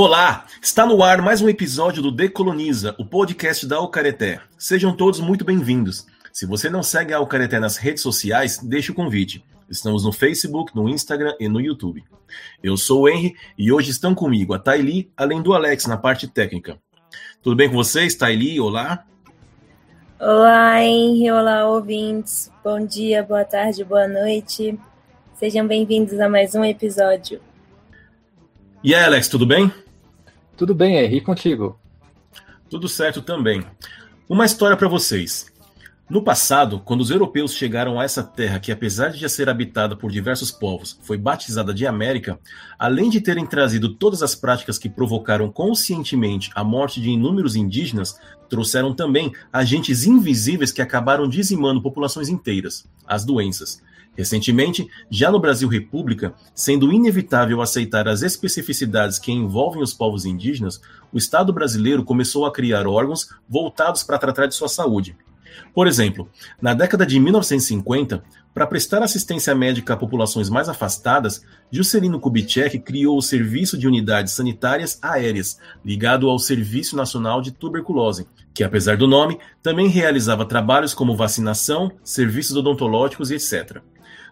Olá, está no ar mais um episódio do Decoloniza, o podcast da Alcareté. Sejam todos muito bem-vindos. Se você não segue a Alcareté nas redes sociais, deixe o convite. Estamos no Facebook, no Instagram e no YouTube. Eu sou o Henry e hoje estão comigo a Thaili, além do Alex na parte técnica. Tudo bem com vocês, Thaili? Olá. Olá, Henry. Olá, ouvintes. Bom dia, boa tarde, boa noite. Sejam bem-vindos a mais um episódio. E aí, Alex, tudo bem? Tudo bem, Henry, contigo? Tudo certo também. Uma história para vocês. No passado, quando os europeus chegaram a essa terra que, apesar de já ser habitada por diversos povos, foi batizada de América, além de terem trazido todas as práticas que provocaram conscientemente a morte de inúmeros indígenas, trouxeram também agentes invisíveis que acabaram dizimando populações inteiras, as doenças. Recentemente, já no Brasil República, sendo inevitável aceitar as especificidades que envolvem os povos indígenas, o Estado brasileiro começou a criar órgãos voltados para tratar de sua saúde. Por exemplo, na década de 1950, para prestar assistência médica a populações mais afastadas, Juscelino Kubitschek criou o Serviço de Unidades Sanitárias Aéreas, ligado ao Serviço Nacional de Tuberculose, que, apesar do nome, também realizava trabalhos como vacinação, serviços odontológicos e etc.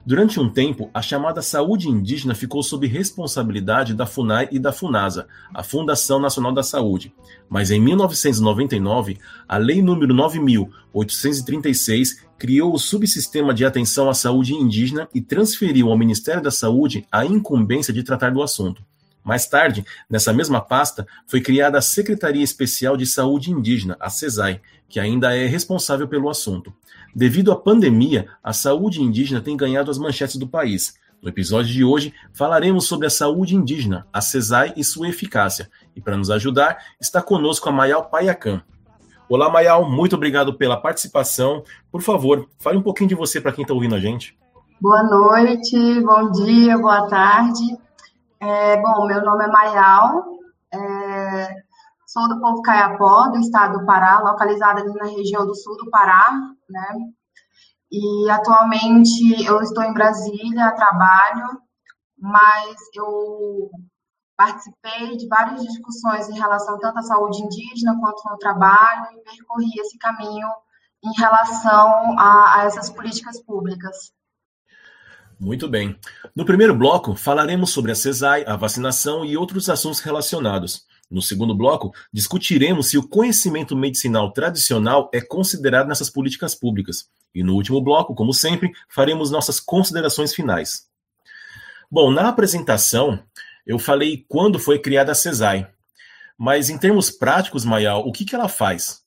Durante um tempo, a chamada saúde indígena ficou sob responsabilidade da FUNAI e da FUNASA, a Fundação Nacional da Saúde. Mas em 1999, a Lei nº 9836 criou o Subsistema de Atenção à Saúde Indígena e transferiu ao Ministério da Saúde a incumbência de tratar do assunto. Mais tarde, nessa mesma pasta, foi criada a Secretaria Especial de Saúde Indígena, a CESAI, que ainda é responsável pelo assunto. Devido à pandemia, a saúde indígena tem ganhado as manchetes do país. No episódio de hoje, falaremos sobre a saúde indígena, a CESAI e sua eficácia. E para nos ajudar, está conosco a Mayal Paiacan. Olá, Mayal, muito obrigado pela participação. Por favor, fale um pouquinho de você para quem está ouvindo a gente. Boa noite, bom dia, boa tarde. É, bom, meu nome é Mayal, sou do povo Caiapó, do estado do Pará, localizada ali na região do sul do Pará, né? E atualmente eu estou em Brasília, trabalho, mas eu participei de várias discussões em relação tanto à saúde indígena quanto ao trabalho e percorri esse caminho em relação a, a essas políticas públicas. Muito bem. No primeiro bloco, falaremos sobre a CESAI, a vacinação e outros assuntos relacionados. No segundo bloco, discutiremos se o conhecimento medicinal tradicional é considerado nessas políticas públicas. E no último bloco, como sempre, faremos nossas considerações finais. Bom, na apresentação, eu falei quando foi criada a CESAI. Mas em termos práticos, Mayal, o que, que ela faz?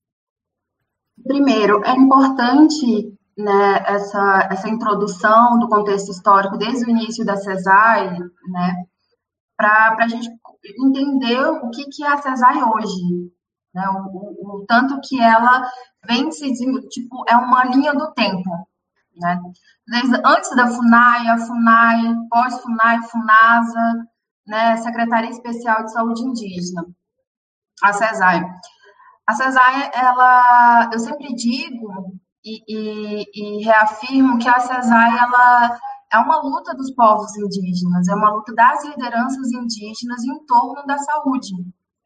Primeiro, é importante né, essa, essa introdução do contexto histórico desde o início da CESAI, né, para a gente entender o que, que é a CESAI hoje, né? O, o, o, tanto que ela vem se tipo é uma linha do tempo, né? Desde antes da Funai, a Funai, pós Funai, Funasa, né? Secretaria Especial de Saúde Indígena, a CESAI. A CESAI, ela, eu sempre digo e, e, e reafirmo que a CESAI ela é uma luta dos povos indígenas, é uma luta das lideranças indígenas em torno da saúde,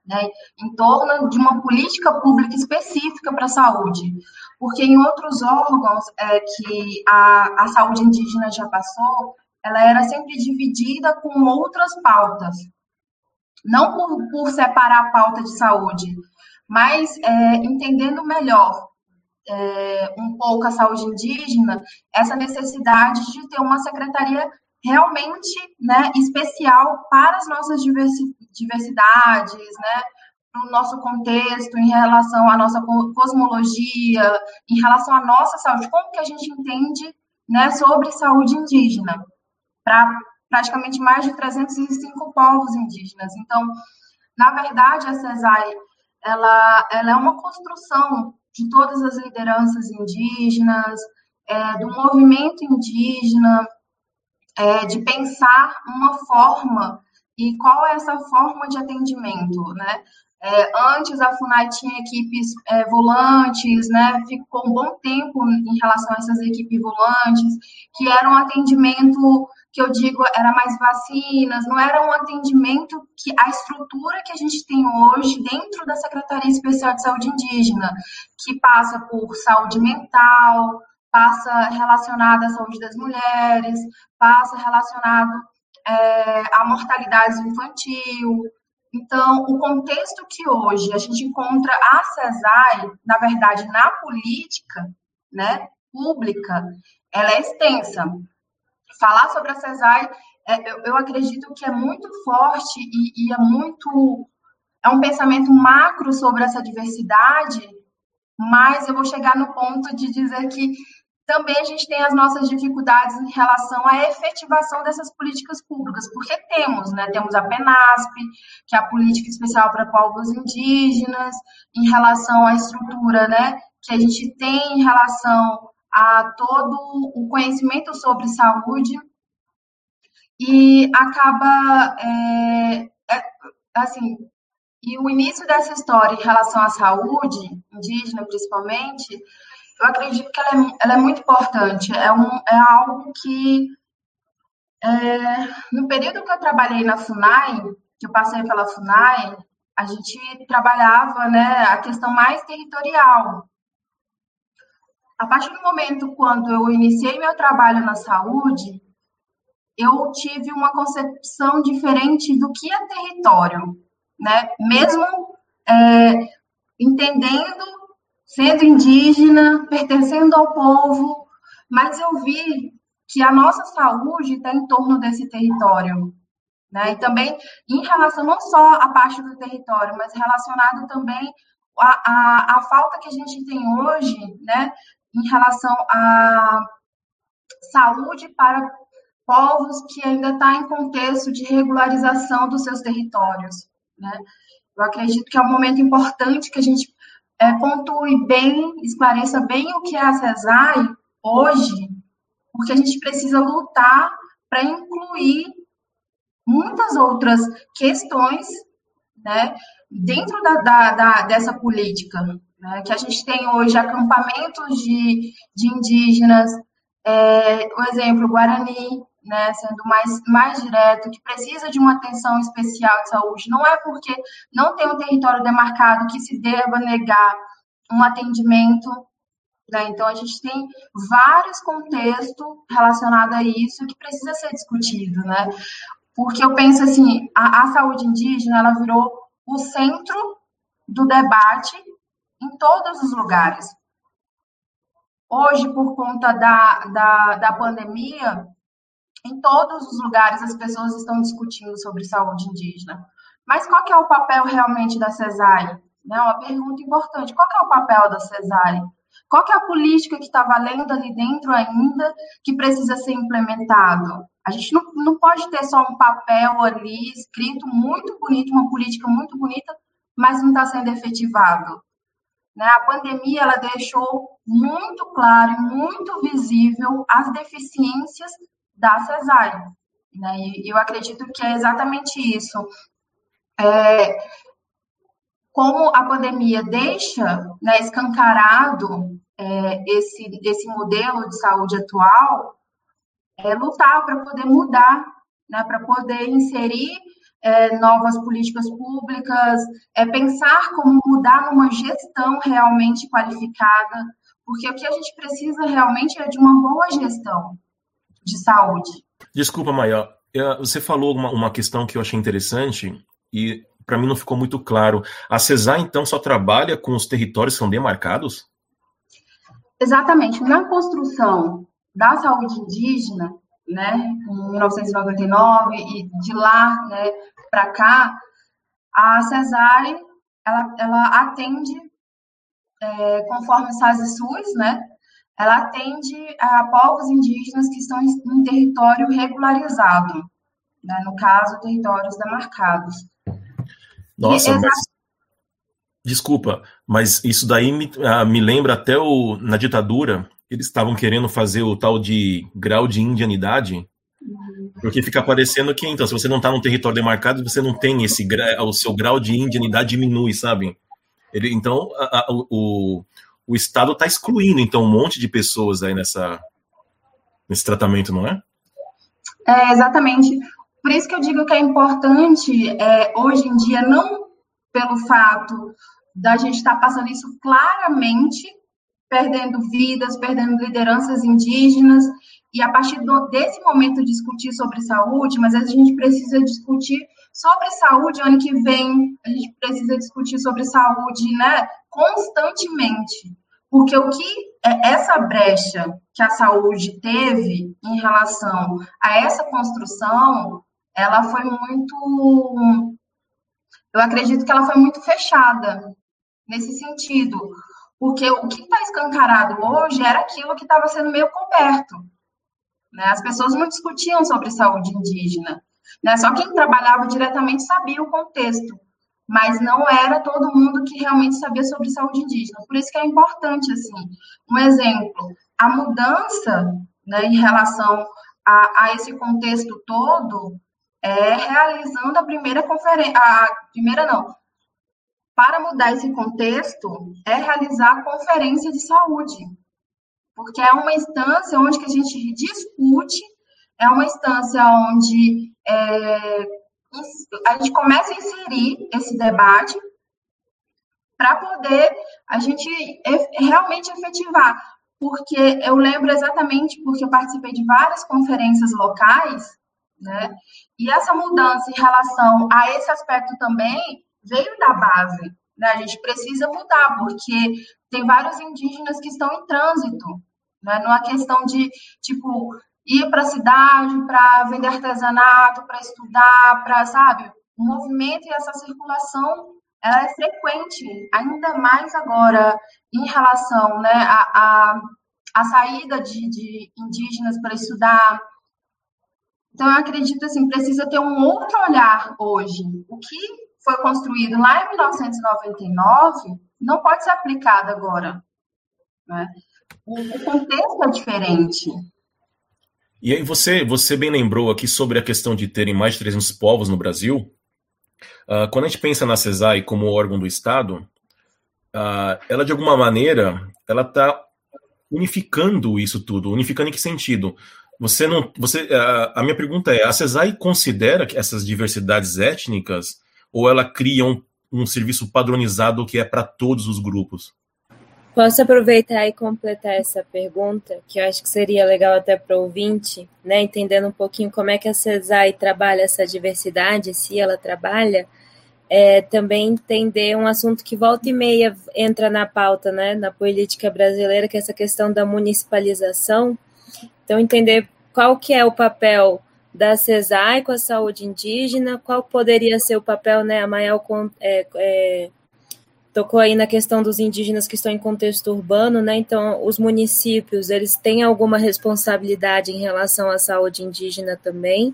né, em torno de uma política pública específica para a saúde. Porque em outros órgãos é, que a, a saúde indígena já passou, ela era sempre dividida com outras pautas. Não por, por separar a pauta de saúde, mas é, entendendo melhor é, um pouco a saúde indígena, essa necessidade de ter uma secretaria realmente né, especial para as nossas diversidades, né, para o nosso contexto, em relação à nossa cosmologia, em relação à nossa saúde, como que a gente entende né, sobre saúde indígena, para praticamente mais de 305 povos indígenas. Então, na verdade, a CESAI, ela, ela é uma construção de todas as lideranças indígenas, é, do movimento indígena, é, de pensar uma forma e qual é essa forma de atendimento, né? É, antes a FUNAI tinha equipes é, volantes, né? Ficou um bom tempo em relação a essas equipes volantes, que eram atendimento que eu digo era mais vacinas, não era um atendimento que a estrutura que a gente tem hoje dentro da Secretaria Especial de Saúde Indígena, que passa por saúde mental, passa relacionada à saúde das mulheres, passa relacionado é, à mortalidade infantil. Então, o contexto que hoje a gente encontra a CESAI, na verdade, na política né, pública, ela é extensa falar sobre a CESAI, é, eu, eu, acredito que é muito forte e, e, é muito. É um pensamento macro sobre essa diversidade, mas eu vou chegar no ponto de dizer que também a gente tem as nossas dificuldades em relação à efetivação dessas políticas públicas, porque temos, né? Temos a PENASP, que é a política especial para povos indígenas, em relação à estrutura, né? Que a gente tem em relação a todo o conhecimento sobre saúde e acaba, é, é, assim, e o início dessa história em relação à saúde indígena, principalmente, eu acredito que ela é, ela é muito importante. É, um, é algo que, é, no período que eu trabalhei na FUNAI, que eu passei pela FUNAI, a gente trabalhava né, a questão mais territorial, a partir do momento quando eu iniciei meu trabalho na saúde, eu tive uma concepção diferente do que é território, né? Mesmo é, entendendo, sendo indígena, pertencendo ao povo, mas eu vi que a nossa saúde está em torno desse território, né? E também em relação não só à parte do território, mas relacionado também à, à falta que a gente tem hoje, né? Em relação à saúde para povos que ainda estão tá em contexto de regularização dos seus territórios. Né? Eu acredito que é um momento importante que a gente é, pontue bem, esclareça bem o que é a CESAI hoje, porque a gente precisa lutar para incluir muitas outras questões né, dentro da, da, da, dessa política né, que a gente tem hoje acampamentos de, de indígenas, é, o exemplo Guarani, né, sendo mais, mais direto, que precisa de uma atenção especial de saúde, não é porque não tem um território demarcado que se deva negar um atendimento. Né, então, a gente tem vários contextos relacionados a isso que precisa ser discutido, né? Porque eu penso assim, a, a saúde indígena, ela virou o centro do debate em todos os lugares. Hoje, por conta da, da, da pandemia, em todos os lugares as pessoas estão discutindo sobre saúde indígena. Mas qual que é o papel realmente da CESAI? É uma pergunta importante. Qual é o papel da CESAI? Qual é a política que está valendo ali dentro ainda que precisa ser implementado? A gente não, não pode ter só um papel ali escrito muito bonito, uma política muito bonita, mas não está sendo efetivado. Né? A pandemia ela deixou muito claro e muito visível as deficiências da cesárea. Né? E eu acredito que é exatamente isso. É, como a pandemia deixa né, escancarado é, esse, esse modelo de saúde atual, é lutar para poder mudar, né, para poder inserir é, novas políticas públicas, é pensar como mudar numa gestão realmente qualificada, porque o que a gente precisa realmente é de uma boa gestão de saúde. Desculpa, Maia, você falou uma, uma questão que eu achei interessante e para mim não ficou muito claro. A CESAR, então, só trabalha com os territórios que são demarcados? Exatamente. Na construção da saúde indígena, né, em 1999, e de lá né, para cá, a CESARE, ela, ela atende, é, conforme o SASI-SUS, né, ela atende a povos indígenas que estão em, território regularizado, né, no caso, territórios demarcados. Nossa, e, mas... Desculpa, mas isso daí me, ah, me lembra até o, na ditadura, eles estavam querendo fazer o tal de grau de indianidade, porque fica parecendo que, então, se você não está num território demarcado, você não tem esse o seu grau de indianidade diminui, sabe? Ele, então, a, a, o, o Estado está excluindo, então, um monte de pessoas aí nessa, nesse tratamento, não é? É, exatamente. Por isso que eu digo que é importante, é, hoje em dia, não pelo fato da gente estar tá passando isso claramente, perdendo vidas, perdendo lideranças indígenas, e a partir do, desse momento discutir sobre saúde, mas a gente precisa discutir sobre saúde ano que vem, a gente precisa discutir sobre saúde, né, constantemente. Porque o que é essa brecha que a saúde teve em relação a essa construção, ela foi muito. Eu acredito que ela foi muito fechada nesse sentido. Porque o que está escancarado hoje era aquilo que estava sendo meio coberto. Né? As pessoas não discutiam sobre saúde indígena. Né? Só quem trabalhava diretamente sabia o contexto mas não era todo mundo que realmente sabia sobre saúde indígena. Por isso que é importante, assim, um exemplo, a mudança né, em relação a, a, esse contexto todo é realizando a primeira conferência, a primeira não, para mudar esse contexto, é realizar a conferência de saúde, porque é uma instância onde que a gente discute, é uma instância onde é, a gente começa a inserir esse debate para poder a gente realmente efetivar. Porque eu lembro exatamente, porque eu participei de várias conferências locais, né? E essa mudança em relação a esse aspecto também veio da base. Né? A gente precisa mudar, porque tem vários indígenas que estão em trânsito. Né? Não é questão de, tipo, ir para a cidade para vender artesanato, para estudar, para, sabe, o movimento e essa circulação ela é frequente, ainda mais agora em relação né, a, a, a, saída de, de indígenas para estudar. Então, eu acredito assim, precisa ter um outro olhar hoje. O que foi construído lá em 1999 não pode ser aplicado agora. Né? O, o contexto é diferente. E aí você, você bem lembrou aqui sobre a questão de terem mais de 300 povos no Brasil. Uh, quando a gente pensa na CESAI como órgão do Estado, uh, ela de alguma maneira ela está unificando isso tudo. Unificando em que sentido? Você não, você, uh, a minha pergunta é: a CESAI considera essas diversidades étnicas ou ela cria um, um serviço padronizado que é para todos os grupos? Posso aproveitar e completar essa pergunta, que eu acho que seria legal até para o ouvinte, né, entendendo um pouquinho como é que a CESAI trabalha essa diversidade, se ela trabalha, é, também entender um assunto que volta e meia entra na pauta, né, na política brasileira, que é essa questão da municipalização. Então, entender qual que é o papel da CESAI com a saúde indígena, qual poderia ser o papel, né, a maior é, é, tocou aí na questão dos indígenas que estão em contexto urbano, né? Então, os municípios, eles têm alguma responsabilidade em relação à saúde indígena também.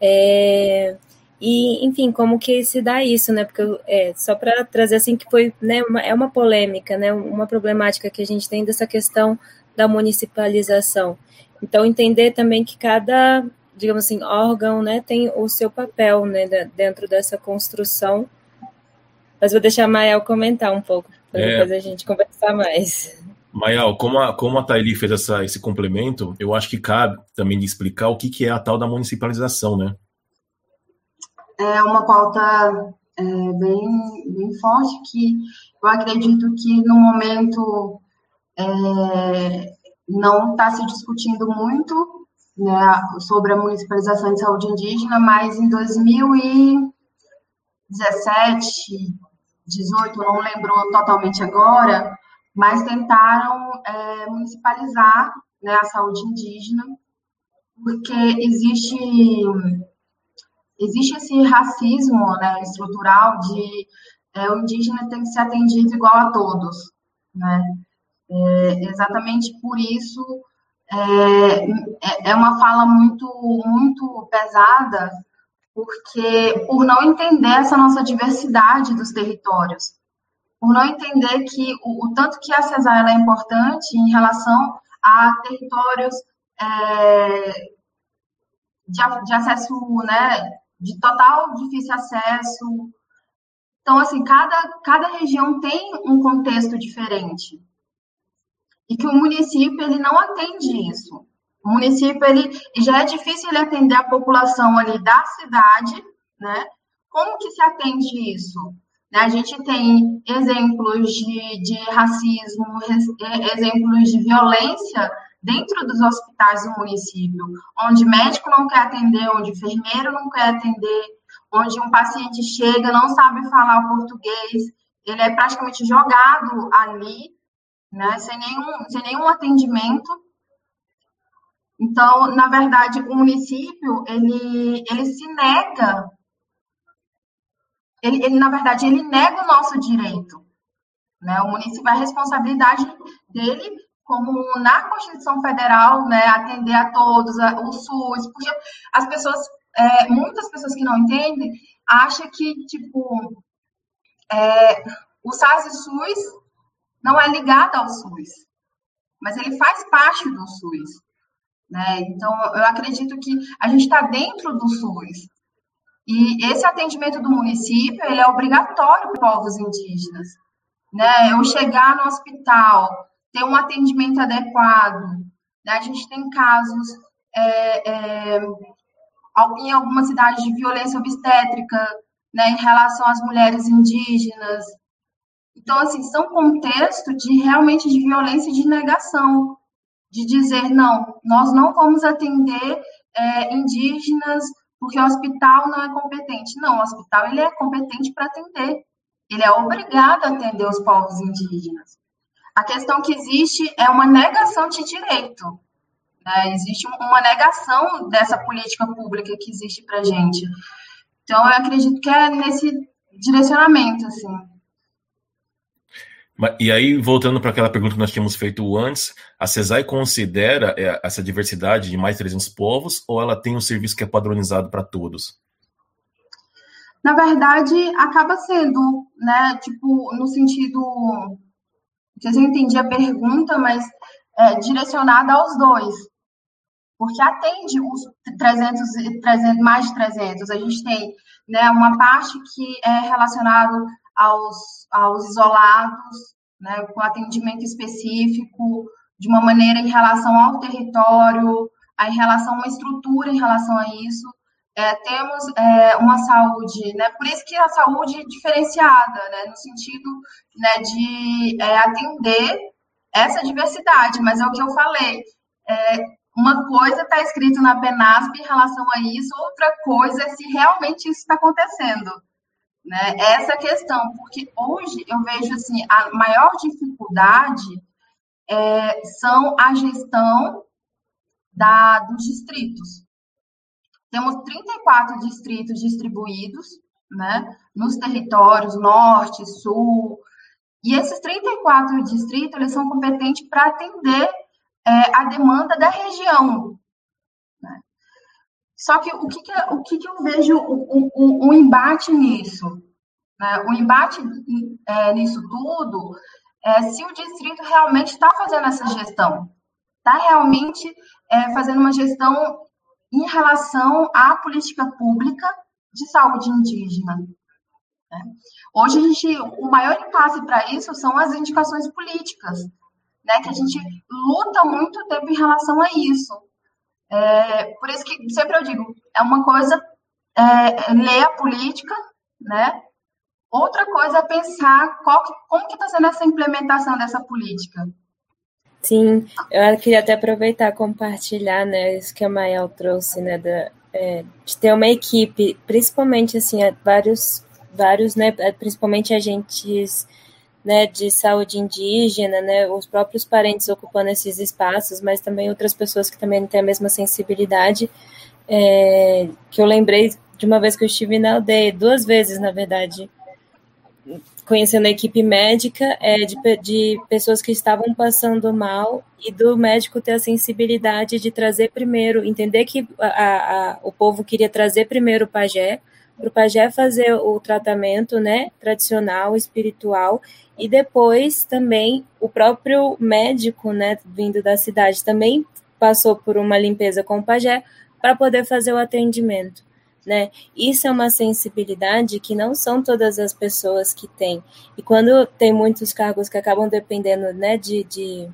É, e, enfim, como que se dá isso, né? Porque, é, só para trazer assim que foi, né, uma, é uma polêmica, né? Uma problemática que a gente tem dessa questão da municipalização. Então, entender também que cada, digamos assim, órgão, né, tem o seu papel, né, dentro dessa construção mas vou deixar a Mael comentar um pouco, para é. depois a gente conversar mais. Mael, como a, como a Thaili fez essa, esse complemento, eu acho que cabe também de explicar o que, que é a tal da municipalização, né? É uma pauta é, bem, bem forte que eu acredito que no momento é, não está se discutindo muito né, sobre a municipalização de saúde indígena, mas em 2017, 18, não lembro totalmente agora, mas tentaram é, municipalizar né, a saúde indígena, porque existe, existe esse racismo né, estrutural de é, o indígena tem que ser atendido igual a todos. Né? É, exatamente por isso é, é, é uma fala muito, muito pesada porque por não entender essa nossa diversidade dos territórios, por não entender que o, o tanto que a CESAR é importante em relação a territórios é, de, de, acesso, né, de total difícil acesso. Então, assim, cada, cada região tem um contexto diferente. E que o município, ele não atende isso. O município ele já é difícil ele atender a população ali da cidade, né? Como que se atende isso? Né, a gente tem exemplos de, de racismo, exemplos de violência dentro dos hospitais do município, onde médico não quer atender, onde enfermeiro não quer atender, onde um paciente chega, não sabe falar português, ele é praticamente jogado ali, né, sem nenhum, sem nenhum atendimento. Então, na verdade, o município, ele, ele se nega, ele, ele, na verdade, ele nega o nosso direito. Né? O município, a responsabilidade dele, como na Constituição Federal, né, atender a todos, o SUS, porque as pessoas é, muitas pessoas que não entendem acham que, tipo, é, o SAS e SUS não é ligado ao SUS, mas ele faz parte do SUS. Né? Então, eu acredito que a gente está dentro do SUS. E esse atendimento do município, ele é obrigatório para povos indígenas. Né? Eu chegar no hospital, ter um atendimento adequado. Né? A gente tem casos é, é, em algumas cidades de violência obstétrica, né, em relação às mulheres indígenas. Então, assim, são contextos de realmente de violência e de negação, de dizer, não, nós não vamos atender é, indígenas porque o hospital não é competente. Não, o hospital ele é competente para atender. Ele é obrigado a atender os povos indígenas. A questão que existe é uma negação de direito. Né? Existe uma negação dessa política pública que existe para gente. Então, eu acredito que é nesse direcionamento, assim. E aí, voltando para aquela pergunta que nós tínhamos feito antes, a CESAI considera é, essa diversidade de mais de 300 povos ou ela tem um serviço que é padronizado para todos? Na verdade, acaba sendo, né, tipo, no sentido, não sei se eu entendi a pergunta, mas é, direcionada aos dois, porque atende os 300, 300, mais de 300. A gente tem né, uma parte que é relacionada aos, aos isolados, né, com atendimento específico, de uma maneira em relação ao território, em relação a uma estrutura em relação a isso. É, temos é, uma saúde, né, por isso que a saúde é diferenciada, né, no sentido né, de é, atender essa diversidade, mas é o que eu falei, é, uma coisa está escrito na PENASP em relação a isso, outra coisa é se realmente isso está acontecendo. Né? Essa questão, porque hoje eu vejo assim, a maior dificuldade é, são a gestão da, dos distritos. Temos 34 distritos distribuídos né, nos territórios norte, sul, e esses 34 distritos eles são competentes para atender é, a demanda da região. Só que o que, que, o que, que eu vejo o, o, o embate nisso? Né? O embate é, nisso tudo é se o distrito realmente está fazendo essa gestão, está realmente é, fazendo uma gestão em relação à política pública de saúde indígena. Né? Hoje, a gente, o maior impasse para isso são as indicações políticas né? Que a gente luta muito tempo em relação a isso. É, por isso que sempre eu digo, é uma coisa é, ler a política, né? Outra coisa é pensar qual como que está sendo essa implementação dessa política. Sim, eu queria até aproveitar compartilhar, né, isso que a Mael trouxe, né, da, é, de ter uma equipe, principalmente, assim, vários, vários, né, principalmente agentes né, de saúde indígena, né, os próprios parentes ocupando esses espaços, mas também outras pessoas que também têm a mesma sensibilidade, é, que eu lembrei de uma vez que eu estive na aldeia, duas vezes, na verdade, conhecendo a equipe médica é, de, de pessoas que estavam passando mal e do médico ter a sensibilidade de trazer primeiro, entender que a, a, o povo queria trazer primeiro o pajé, para o pajé fazer o tratamento né, tradicional, espiritual, e depois também o próprio médico né, vindo da cidade também passou por uma limpeza com o pajé para poder fazer o atendimento. Né? Isso é uma sensibilidade que não são todas as pessoas que têm. E quando tem muitos cargos que acabam dependendo né, de, de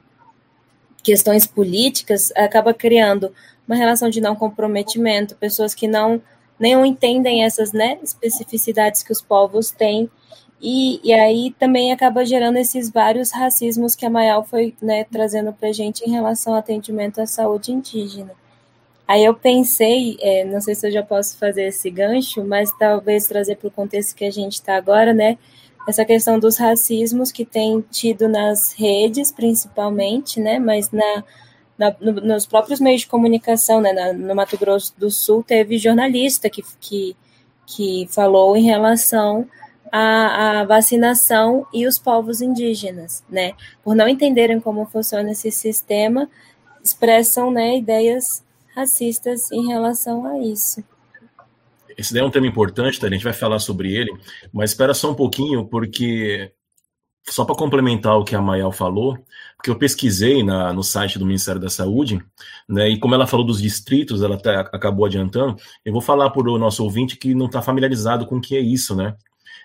questões políticas, acaba criando uma relação de não comprometimento, pessoas que não nem entendem essas né, especificidades que os povos têm, e, e aí também acaba gerando esses vários racismos que a Mayal foi né, trazendo para a gente em relação ao atendimento à saúde indígena. Aí eu pensei, é, não sei se eu já posso fazer esse gancho, mas talvez trazer para o contexto que a gente está agora, né? Essa questão dos racismos que tem tido nas redes, principalmente, né? Mas na, na no, nos próprios meios de comunicação, né? Na, no Mato Grosso do Sul teve jornalista que, que, que falou em relação à, à vacinação e os povos indígenas, né? Por não entenderem como funciona esse sistema, expressam né, ideias racistas em relação a isso. Esse daí é um tema importante, tá? a gente vai falar sobre ele, mas espera só um pouquinho, porque só para complementar o que a Mayal falou, porque eu pesquisei na, no site do Ministério da Saúde, né, e como ela falou dos distritos, ela acabou adiantando, eu vou falar para o nosso ouvinte que não está familiarizado com o que é isso, né?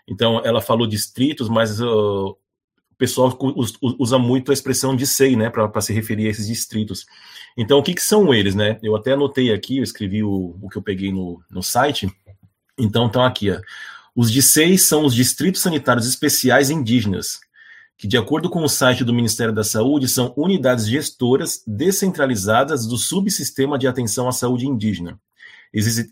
Então, ela falou distritos, mas uh, o pessoal usa muito a expressão de SEI, né, para se referir a esses distritos. Então, o que, que, são eles, né? Eu até anotei aqui, eu escrevi o, o que eu peguei no, no site. Então, estão aqui, ó. Os DICEIs são os Distritos Sanitários Especiais Indígenas, que, de acordo com o site do Ministério da Saúde, são unidades gestoras descentralizadas do subsistema de atenção à saúde indígena.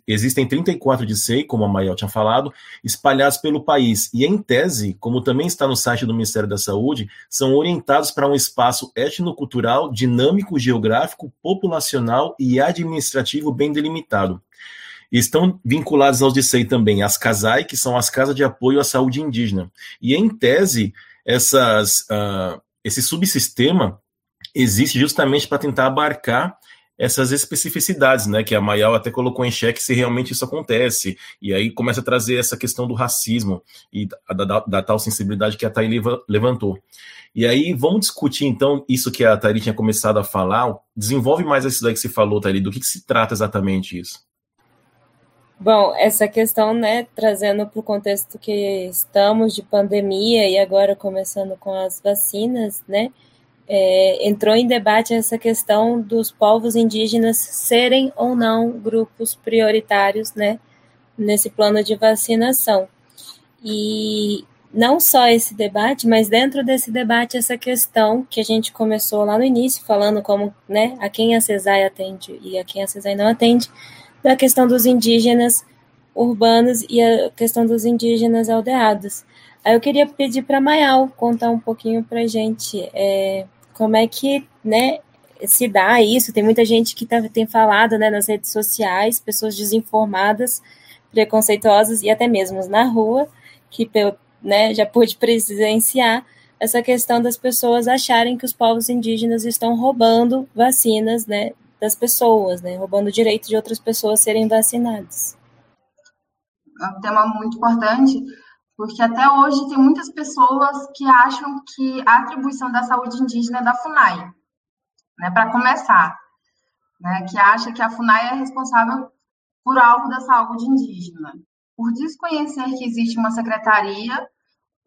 Existem 34 de SEI, como a Maiel tinha falado, espalhados pelo país. E, em tese, como também está no site do Ministério da Saúde, são orientados para um espaço etnocultural, dinâmico, geográfico, populacional e administrativo bem delimitado. Estão vinculados aos de SEI também as CASAI, que são as Casas de Apoio à Saúde Indígena. E, em tese, essas, uh, esse subsistema existe justamente para tentar abarcar essas especificidades, né, que a Mayal até colocou em xeque se realmente isso acontece, e aí começa a trazer essa questão do racismo e da, da, da tal sensibilidade que a Thaí levantou. E aí vamos discutir então isso que a Thaí tinha começado a falar, desenvolve mais isso daí que você falou, Thaí, do que, que se trata exatamente isso? Bom, essa questão, né, trazendo para o contexto que estamos de pandemia e agora começando com as vacinas, né, é, entrou em debate essa questão dos povos indígenas serem ou não grupos prioritários né, nesse plano de vacinação. E não só esse debate, mas dentro desse debate, essa questão que a gente começou lá no início, falando como né, a quem a CESAI atende e a quem a CESAI não atende, da questão dos indígenas urbanos e a questão dos indígenas aldeados. Aí eu queria pedir para Mayal contar um pouquinho para gente é, como é que, né, se dá isso. Tem muita gente que tá, tem falado, né, nas redes sociais, pessoas desinformadas, preconceituosas e até mesmo na rua, que né, já pude presenciar essa questão das pessoas acharem que os povos indígenas estão roubando vacinas, né, das pessoas, né, roubando o direito de outras pessoas serem vacinadas. É um tema muito importante, porque até hoje tem muitas pessoas que acham que a atribuição da saúde indígena é da FUNAI, né, para começar, né, que acha que a FUNAI é responsável por algo da saúde indígena. Por desconhecer que existe uma secretaria,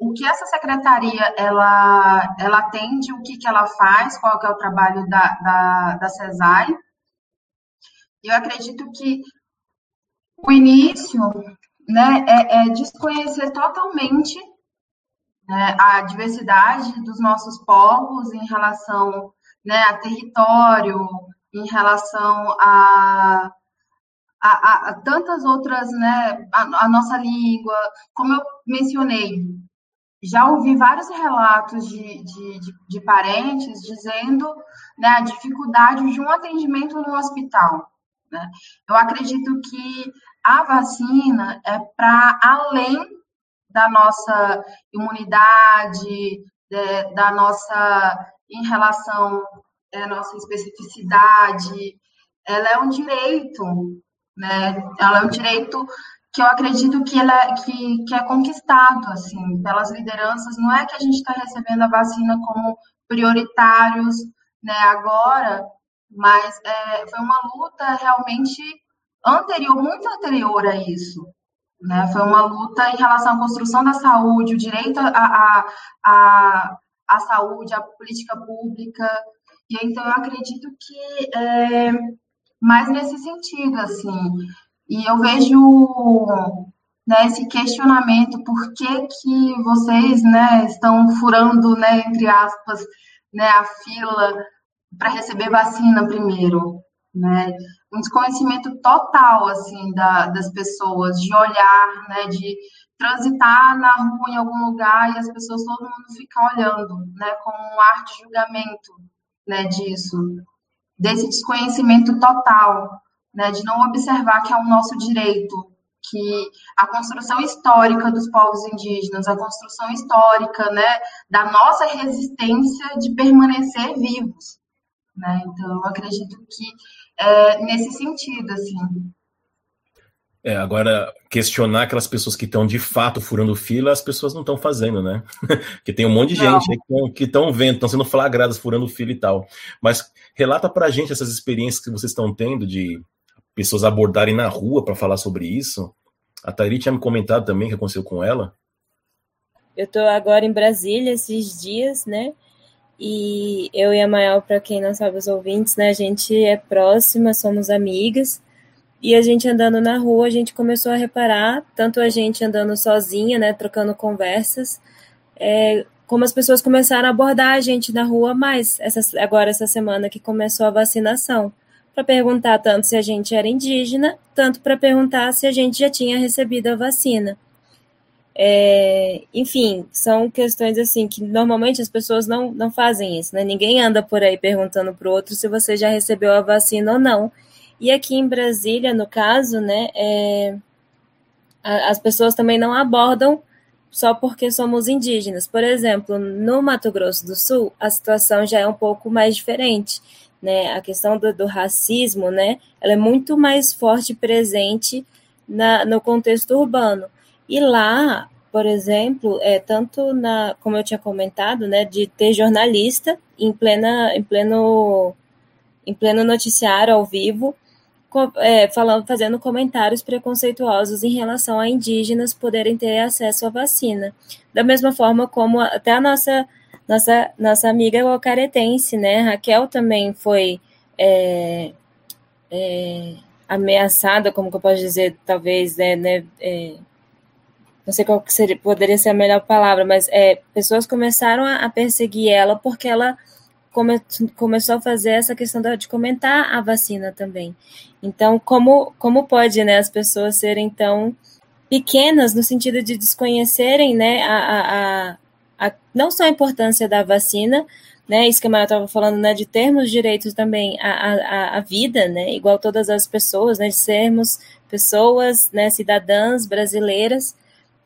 o que essa secretaria ela, ela atende, o que, que ela faz, qual que é o trabalho da, da, da CESAI. Eu acredito que o início né, é, é desconhecer totalmente né, a diversidade dos nossos povos em relação né, a território, em relação a, a, a tantas outras, né, a, a, nossa língua, como eu mencionei, já ouvi vários relatos de, de, de, de parentes dizendo né, a dificuldade de um atendimento no hospital. Né? Eu acredito que a vacina é para além da nossa imunidade, de, da nossa, em relação à nossa especificidade, ela é um direito, né? Ela é um direito que eu acredito que, ela, que, que é conquistado, assim, pelas lideranças. Não é que a gente está recebendo a vacina como prioritários, né, agora, mas é, foi uma luta realmente anterior, muito anterior a isso. Né? Foi uma luta em relação à construção da saúde, o direito à, à, à, à saúde, à política pública. E então eu acredito que é mais nesse sentido, assim. E eu vejo né, esse questionamento, por que, que vocês né, estão furando, né, entre aspas, né, a fila para receber vacina primeiro, né? Um desconhecimento total, assim, da, das pessoas, de olhar, né, de transitar na rua em algum lugar e as pessoas, todo mundo fica olhando, né, com um ar de julgamento, né, disso, desse desconhecimento total, né, de não observar que é o nosso direito, que a construção histórica dos povos indígenas, a construção histórica, né, da nossa resistência de permanecer vivos, né? Então, eu acredito que é nesse sentido, assim. É, agora, questionar aquelas pessoas que estão de fato furando fila, as pessoas não estão fazendo, né? Porque tem um monte de gente que estão vendo, estão sendo flagradas furando fila e tal. Mas relata pra gente essas experiências que vocês estão tendo de pessoas abordarem na rua para falar sobre isso. A Tairi tinha me comentado também que aconteceu com ela. Eu estou agora em Brasília esses dias, né? E eu e a Mael, para quem não sabe os ouvintes, né? A gente é próxima, somos amigas. E a gente andando na rua, a gente começou a reparar, tanto a gente andando sozinha, né, trocando conversas, é, como as pessoas começaram a abordar a gente na rua mais, essa, agora essa semana que começou a vacinação para perguntar tanto se a gente era indígena, tanto para perguntar se a gente já tinha recebido a vacina. É, enfim, são questões assim que normalmente as pessoas não, não fazem isso, né? Ninguém anda por aí perguntando para o outro se você já recebeu a vacina ou não. E aqui em Brasília, no caso, né, é, as pessoas também não abordam só porque somos indígenas. Por exemplo, no Mato Grosso do Sul, a situação já é um pouco mais diferente né, a questão do, do, racismo, né, ela é muito mais forte presente na, no contexto urbano. E lá, por exemplo, é tanto na, como eu tinha comentado, né, de ter jornalista em plena, em pleno, em pleno noticiário ao vivo, é, falando, fazendo comentários preconceituosos em relação a indígenas poderem ter acesso à vacina. Da mesma forma como até a nossa nossa, nossa amiga ocaretense, né? Raquel também foi é, é, ameaçada, como que eu posso dizer, talvez, né? né é, não sei qual que seria, poderia ser a melhor palavra, mas é, pessoas começaram a, a perseguir ela porque ela come, começou a fazer essa questão de comentar a vacina também. Então, como, como pode né, as pessoas serem tão pequenas no sentido de desconhecerem né, a, a, a, não só a importância da vacina, né, isso que a Maia estava falando, né, de termos direitos também à, à, à vida, né, igual todas as pessoas, né, de sermos pessoas, né, cidadãs brasileiras,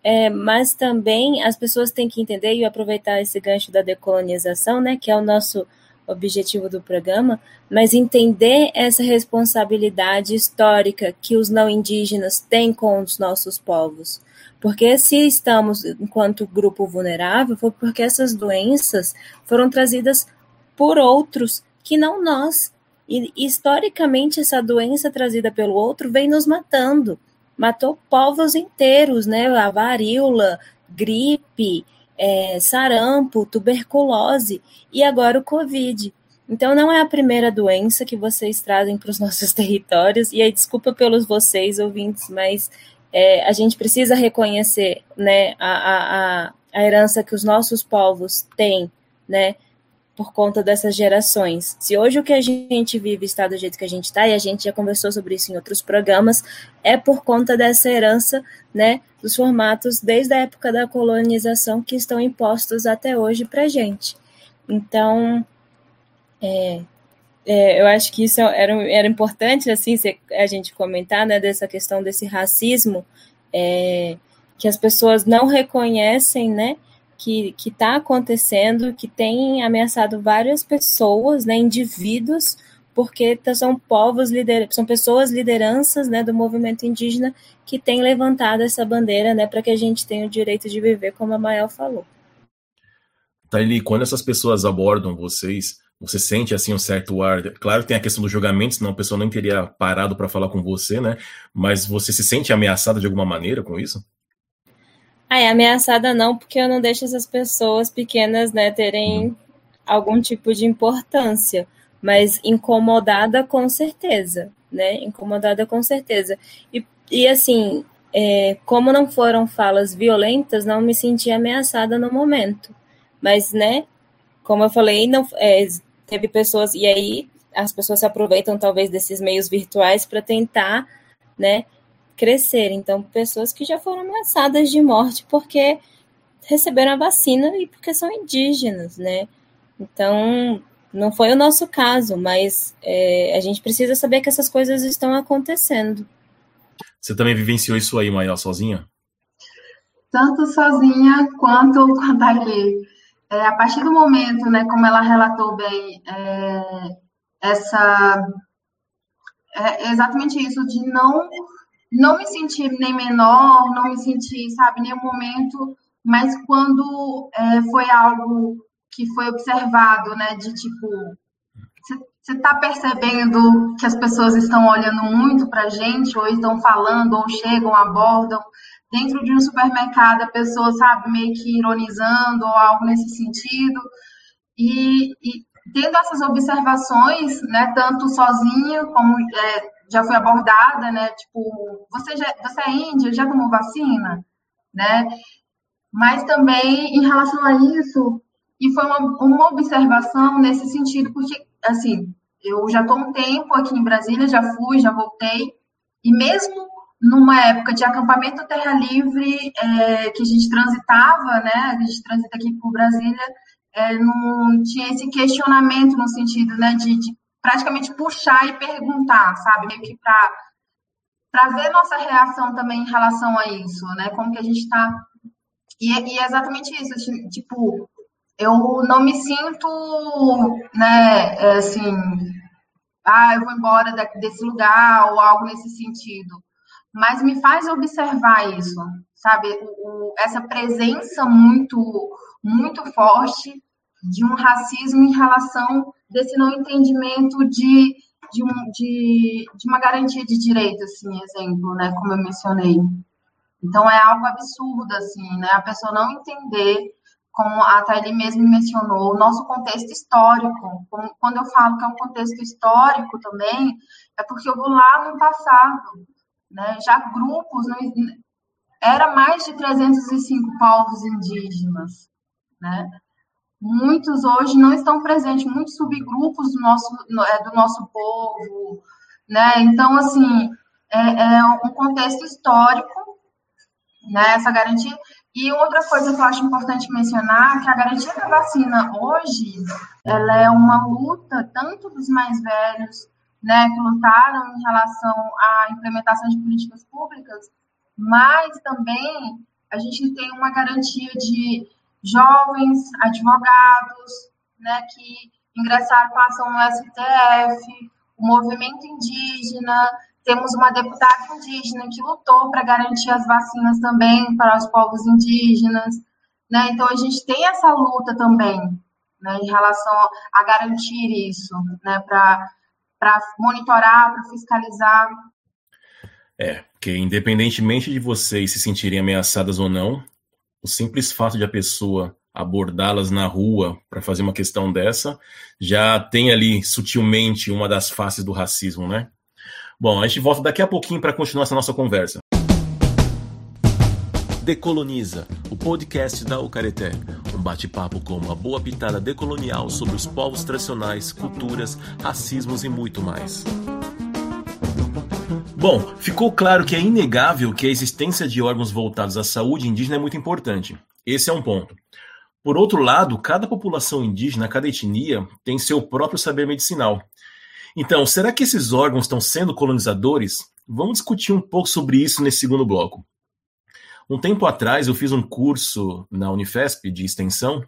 é, mas também as pessoas têm que entender e aproveitar esse gancho da decolonização, né, que é o nosso objetivo do programa, mas entender essa responsabilidade histórica que os não indígenas têm com os nossos povos. Porque se estamos enquanto grupo vulnerável, foi porque essas doenças foram trazidas por outros que não nós. E historicamente essa doença trazida pelo outro vem nos matando. Matou povos inteiros, né? A varíola, gripe, é, sarampo, tuberculose e agora o Covid. Então não é a primeira doença que vocês trazem para os nossos territórios. E aí desculpa pelos vocês ouvintes, mas é, a gente precisa reconhecer né, a, a, a herança que os nossos povos têm, né, por conta dessas gerações. Se hoje o que a gente vive está do jeito que a gente está, e a gente já conversou sobre isso em outros programas, é por conta dessa herança, né, dos formatos desde a época da colonização que estão impostos até hoje para a gente. Então, é, é, eu acho que isso era, era importante assim a gente comentar né, dessa questão desse racismo é, que as pessoas não reconhecem né, que está acontecendo, que tem ameaçado várias pessoas, né, indivíduos, porque são povos lider são pessoas lideranças né, do movimento indígena que têm levantado essa bandeira né, para que a gente tenha o direito de viver, como a Mael falou. Thaili, quando essas pessoas abordam vocês, você sente assim um certo ar. Claro que tem a questão do julgamento, senão a pessoa nem teria parado para falar com você, né? Mas você se sente ameaçada de alguma maneira com isso? Ah, é ameaçada não, porque eu não deixo essas pessoas pequenas, né, terem, algum tipo de importância, mas incomodada com certeza, né? Incomodada com certeza. E, e assim, é, como não foram falas violentas, não me senti ameaçada no momento. Mas, né, como eu falei, não, é, teve pessoas, e aí as pessoas se aproveitam talvez desses meios virtuais para tentar, né, crescer. Então, pessoas que já foram ameaçadas de morte porque receberam a vacina e porque são indígenas, né? Então, não foi o nosso caso, mas é, a gente precisa saber que essas coisas estão acontecendo. Você também vivenciou isso aí, Maia, sozinha? Tanto sozinha quanto com a. É, a partir do momento, né, como ela relatou bem, é, essa é exatamente isso de não não me sentir nem menor, não me sentir, sabe, nenhum momento, mas quando é, foi algo que foi observado, né, de tipo, você está percebendo que as pessoas estão olhando muito para a gente, ou estão falando, ou chegam, abordam, dentro de um supermercado, a pessoa, sabe, meio que ironizando, ou algo nesse sentido, e, e tendo essas observações, né, tanto sozinha como é, já foi abordada, né, tipo, você já, você é índia, já tomou vacina, né, mas também em relação a isso, e foi uma, uma observação nesse sentido, porque, assim, eu já estou um tempo aqui em Brasília, já fui, já voltei, e mesmo numa época de acampamento terra livre, é, que a gente transitava, né, a gente transita aqui por Brasília, é, não tinha esse questionamento no sentido, né, de, de praticamente puxar e perguntar, sabe, meio que para ver nossa reação também em relação a isso, né, como que a gente está e, e, é exatamente isso, assim, tipo, eu não me sinto, né, é, assim, ah, eu vou embora desse lugar ou algo nesse sentido, mas me faz observar isso, sabe, o, o, essa presença muito, muito forte de um racismo em relação desse não entendimento de, de, um, de, de uma garantia de direito, assim, exemplo, né, como eu mencionei. Então, é algo absurdo, assim, né, a pessoa não entender, como a Thaili mesmo mencionou, o nosso contexto histórico. Quando eu falo que é um contexto histórico também, é porque eu vou lá no passado, né, já grupos, não, era mais de 305 povos indígenas, né, muitos hoje não estão presentes, muitos subgrupos do nosso, é, do nosso povo, né? Então, assim, é, é um contexto histórico, né? Essa garantia. E outra coisa que eu acho importante mencionar, que a garantia da vacina hoje, ela é uma luta tanto dos mais velhos, né, que lutaram em relação à implementação de políticas públicas, mas também a gente tem uma garantia de jovens advogados, né, que ingressaram com ação no STF, o movimento indígena, temos uma deputada indígena que lutou para garantir as vacinas também para os povos indígenas, né? Então a gente tem essa luta também, né, em relação a garantir isso, né, para para monitorar, para fiscalizar. É, que independentemente de vocês se sentirem ameaçadas ou não, o simples fato de a pessoa abordá-las na rua para fazer uma questão dessa já tem ali sutilmente uma das faces do racismo, né? Bom, a gente volta daqui a pouquinho para continuar essa nossa conversa. Decoloniza, o podcast da Ucareté. Bate-papo com uma boa pitada decolonial sobre os povos tradicionais, culturas, racismos e muito mais. Bom, ficou claro que é inegável que a existência de órgãos voltados à saúde indígena é muito importante. Esse é um ponto. Por outro lado, cada população indígena, cada etnia, tem seu próprio saber medicinal. Então, será que esses órgãos estão sendo colonizadores? Vamos discutir um pouco sobre isso nesse segundo bloco. Um tempo atrás, eu fiz um curso na Unifesp de extensão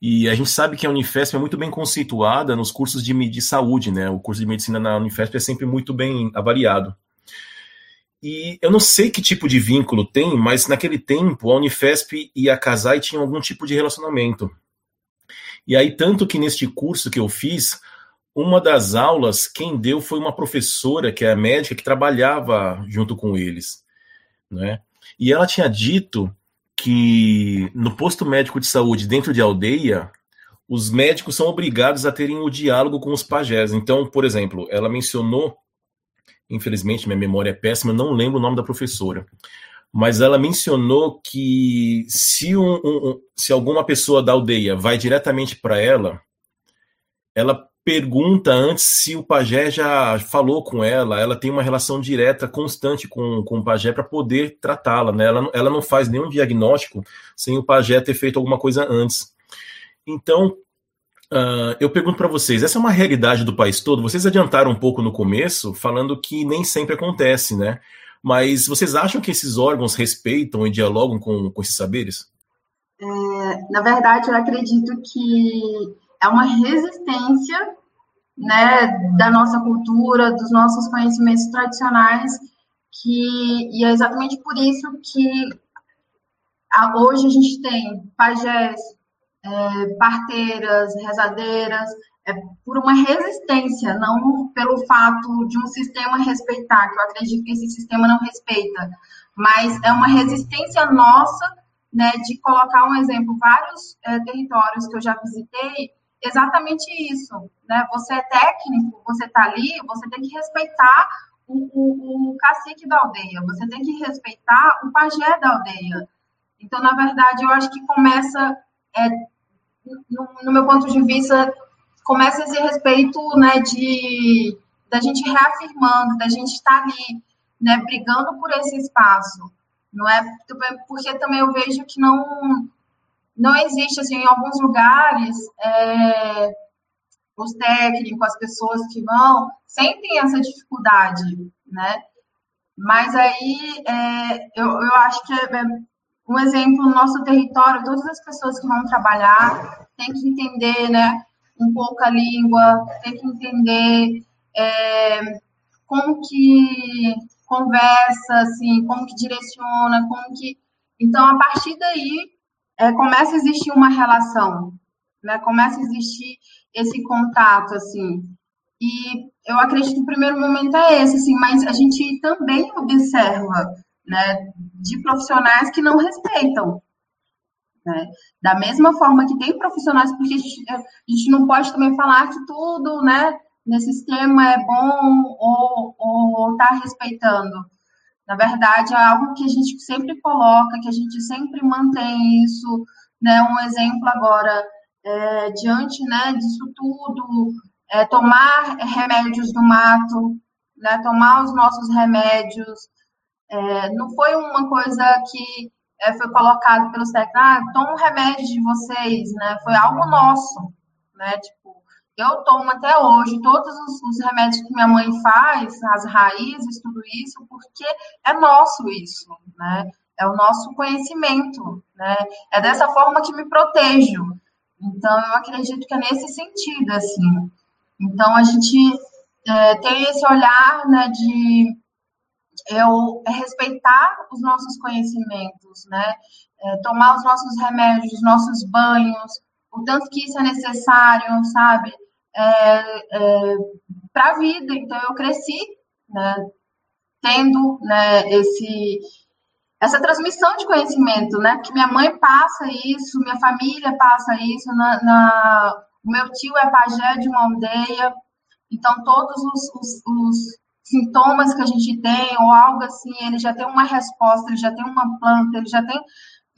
e a gente sabe que a Unifesp é muito bem conceituada nos cursos de, de saúde, né? O curso de medicina na Unifesp é sempre muito bem avaliado. E eu não sei que tipo de vínculo tem, mas naquele tempo a Unifesp e a Casai tinham algum tipo de relacionamento. E aí, tanto que neste curso que eu fiz, uma das aulas, quem deu foi uma professora, que é médica, que trabalhava junto com eles. Né? E ela tinha dito que no posto médico de saúde dentro de aldeia, os médicos são obrigados a terem o diálogo com os pajés. Então, por exemplo, ela mencionou, infelizmente minha memória é péssima, não lembro o nome da professora, mas ela mencionou que se, um, um, se alguma pessoa da aldeia vai diretamente para ela, ela pergunta antes se o pajé já falou com ela, ela tem uma relação direta, constante com, com o pajé para poder tratá-la, né? Ela, ela não faz nenhum diagnóstico sem o pajé ter feito alguma coisa antes. Então, uh, eu pergunto para vocês: essa é uma realidade do país todo? Vocês adiantaram um pouco no começo, falando que nem sempre acontece, né? Mas vocês acham que esses órgãos respeitam e dialogam com, com esses saberes? É, na verdade, eu acredito que é uma resistência né, da nossa cultura, dos nossos conhecimentos tradicionais, que, e é exatamente por isso que a, hoje a gente tem pajés, é, parteiras, rezadeiras, é por uma resistência, não pelo fato de um sistema respeitar, que eu acredito que esse sistema não respeita, mas é uma resistência nossa, né, de colocar um exemplo, vários é, territórios que eu já visitei, exatamente isso, né, você é técnico, você está ali, você tem que respeitar o, o, o cacique da aldeia, você tem que respeitar o pajé da aldeia. Então, na verdade, eu acho que começa é, no, no, meu ponto de vista, começa esse respeito, né, de da gente reafirmando, da gente estar ali, né, brigando por esse espaço, não é? Porque também eu vejo que não não existe assim em alguns lugares é, os técnicos, as pessoas que vão, sentem essa dificuldade, né? Mas aí é, eu, eu acho que é, é um exemplo no nosso território, todas as pessoas que vão trabalhar têm que entender, né, um pouco a língua, tem que entender é, como que conversa, assim, como que direciona, como que... Então, a partir daí, é, começa a existir uma relação, né, começa a existir esse contato, assim, e eu acredito que o primeiro momento é esse, assim, mas a gente também observa né, de profissionais que não respeitam. Né? Da mesma forma que tem profissionais, porque a gente, a gente não pode também falar que tudo né, nesse sistema é bom ou está respeitando. Na verdade, é algo que a gente sempre coloca, que a gente sempre mantém isso. Né? Um exemplo agora, é, diante né, disso tudo, é, tomar remédios do mato, né, tomar os nossos remédios, é, não foi uma coisa que é, foi colocado pelos técnicos, ah, toma um remédio de vocês, né? Foi algo nosso, né? Tipo, eu tomo até hoje todos os, os, remédios que minha mãe faz, as raízes, tudo isso, porque é nosso isso, né? É o nosso conhecimento, né? É dessa forma que me protejo. Então, eu acredito que é nesse sentido, assim. Então, a gente é, tem esse olhar, né, de eu respeitar os nossos conhecimentos, né? É tomar os nossos remédios, os nossos banhos, o tanto que isso é necessário, sabe? É, é, para a vida. Então, eu cresci, né? Tendo, né? Esse essa transmissão de conhecimento, né? Minha mãe passa isso, minha família passa isso, na, na... o meu tio é pajé de uma aldeia, então todos os, os, os sintomas que a gente tem, ou algo assim, ele já tem uma resposta, ele já tem uma planta, ele já tem.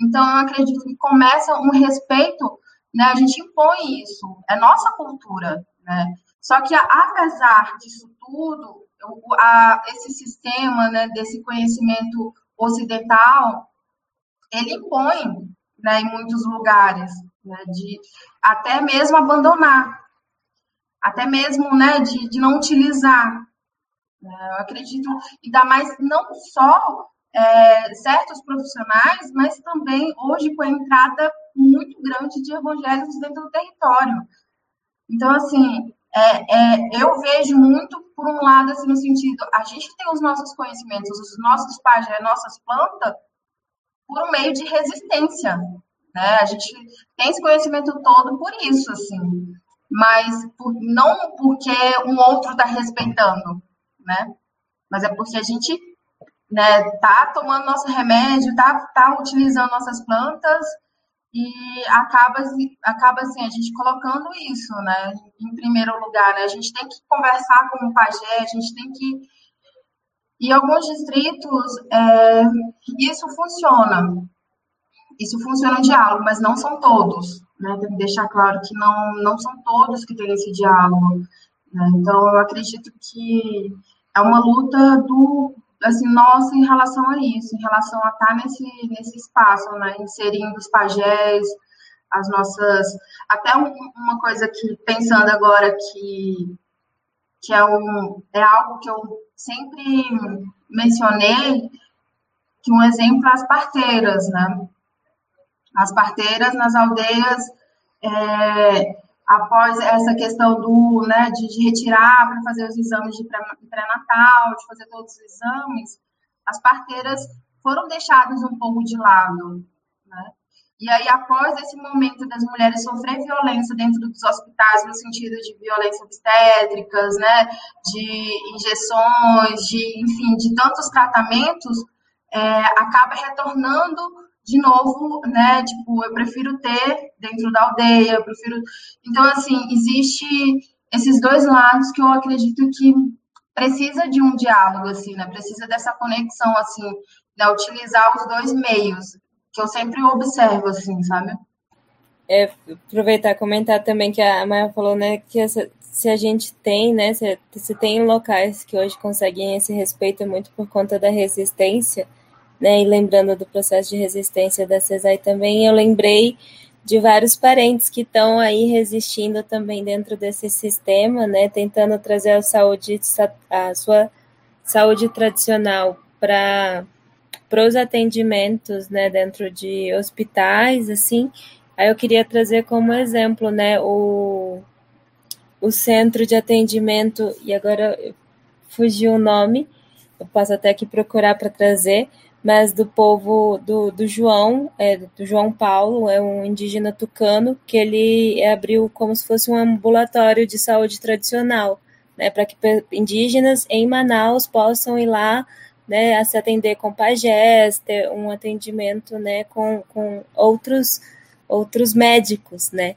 Então, eu acredito que começa um respeito, né? A gente impõe isso, é nossa cultura, né? Só que, apesar disso tudo, a, esse sistema, né, desse conhecimento ocidental, ele impõe, né, em muitos lugares, né, de até mesmo abandonar, até mesmo, né, de, de não utilizar, né? Eu acredito, dá mais não só é, certos profissionais, mas também hoje com a entrada muito grande de evangélicos dentro do território. Então, assim, é, é, eu vejo muito, por um lado, assim, no sentido, a gente tem os nossos conhecimentos, os nossos páginas, nossas plantas, por um meio de resistência, né? A gente tem esse conhecimento todo por isso, assim, mas por, não porque um outro está respeitando, né? Mas é porque a gente né, tá tomando nosso remédio, tá, tá utilizando nossas plantas e acaba, acaba assim, a gente colocando isso, né, em primeiro lugar, né, a gente tem que conversar com o pajé, a gente tem que, em alguns distritos, é, isso funciona, isso funciona em diálogo, mas não são todos, né, tem que deixar claro que não, não são todos que têm esse diálogo, né, então eu acredito que é uma luta do, assim, nossa em relação a isso, em relação a estar nesse, nesse espaço, né, inserindo os pajés, as nossas, até um, uma coisa que, pensando agora que, que é, um, é algo que eu sempre mencionei, que um exemplo é as parteiras, né, as parteiras nas aldeias, é, após essa questão do, né, de, de retirar para fazer os exames de pré-natal, de fazer todos os exames, as parteiras foram deixadas um pouco de lado, né? E aí, após esse momento das mulheres sofrer violência dentro dos hospitais, no sentido de violência obstétricas, né, de injeções, de, enfim, de tantos tratamentos, é, acaba retornando de novo, né? Tipo, eu prefiro ter dentro da aldeia, eu prefiro. Então, assim, existe esses dois lados que eu acredito que precisa de um diálogo, assim, né? Precisa dessa conexão, assim, né? Utilizar os dois meios, que eu sempre observo, assim, sabe? É, aproveitar e comentar também que a Maia falou, né, que essa, se a gente tem, né, se, se tem locais que hoje conseguem esse respeito muito por conta da resistência, né? E lembrando do processo de resistência da CESAI também, eu lembrei de vários parentes que estão aí resistindo também dentro desse sistema, né? Tentando trazer a saúde, a sua saúde tradicional para para os atendimentos, né, dentro de hospitais, assim, aí eu queria trazer como exemplo, né, o, o centro de atendimento, e agora fugiu o nome, eu posso até aqui procurar para trazer, mas do povo do, do João, é, do João Paulo, é um indígena tucano, que ele abriu como se fosse um ambulatório de saúde tradicional, né, para que indígenas em Manaus possam ir lá né, a se atender com pajés, ter um atendimento né, com, com outros, outros médicos, né,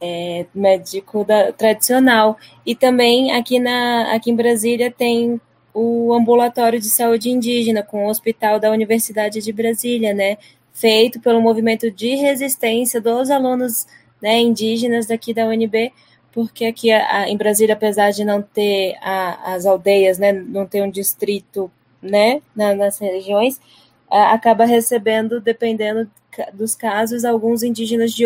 é, médico da, tradicional. E também aqui, na, aqui em Brasília tem o ambulatório de saúde indígena com o Hospital da Universidade de Brasília, né, feito pelo movimento de resistência dos alunos né, indígenas daqui da UNB, porque aqui a, em Brasília, apesar de não ter a, as aldeias, né, não ter um distrito né, na, nas regiões, a, acaba recebendo, dependendo dos casos, alguns indígenas de,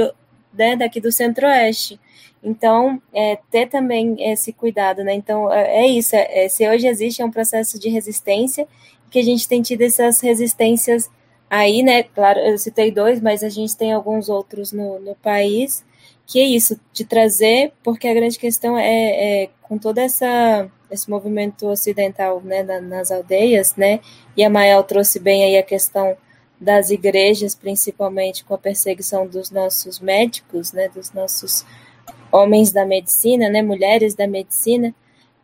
né, daqui do centro-oeste. Então, é, ter também esse cuidado, né? Então, é, é isso. É, é, se hoje existe um processo de resistência, que a gente tem tido essas resistências aí, né? Claro, eu citei dois, mas a gente tem alguns outros no, no país, que é isso, de trazer, porque a grande questão é, é com toda essa esse movimento ocidental, né, nas aldeias, né? E a Mael trouxe bem aí a questão das igrejas, principalmente com a perseguição dos nossos médicos, né, dos nossos homens da medicina, né, mulheres da medicina,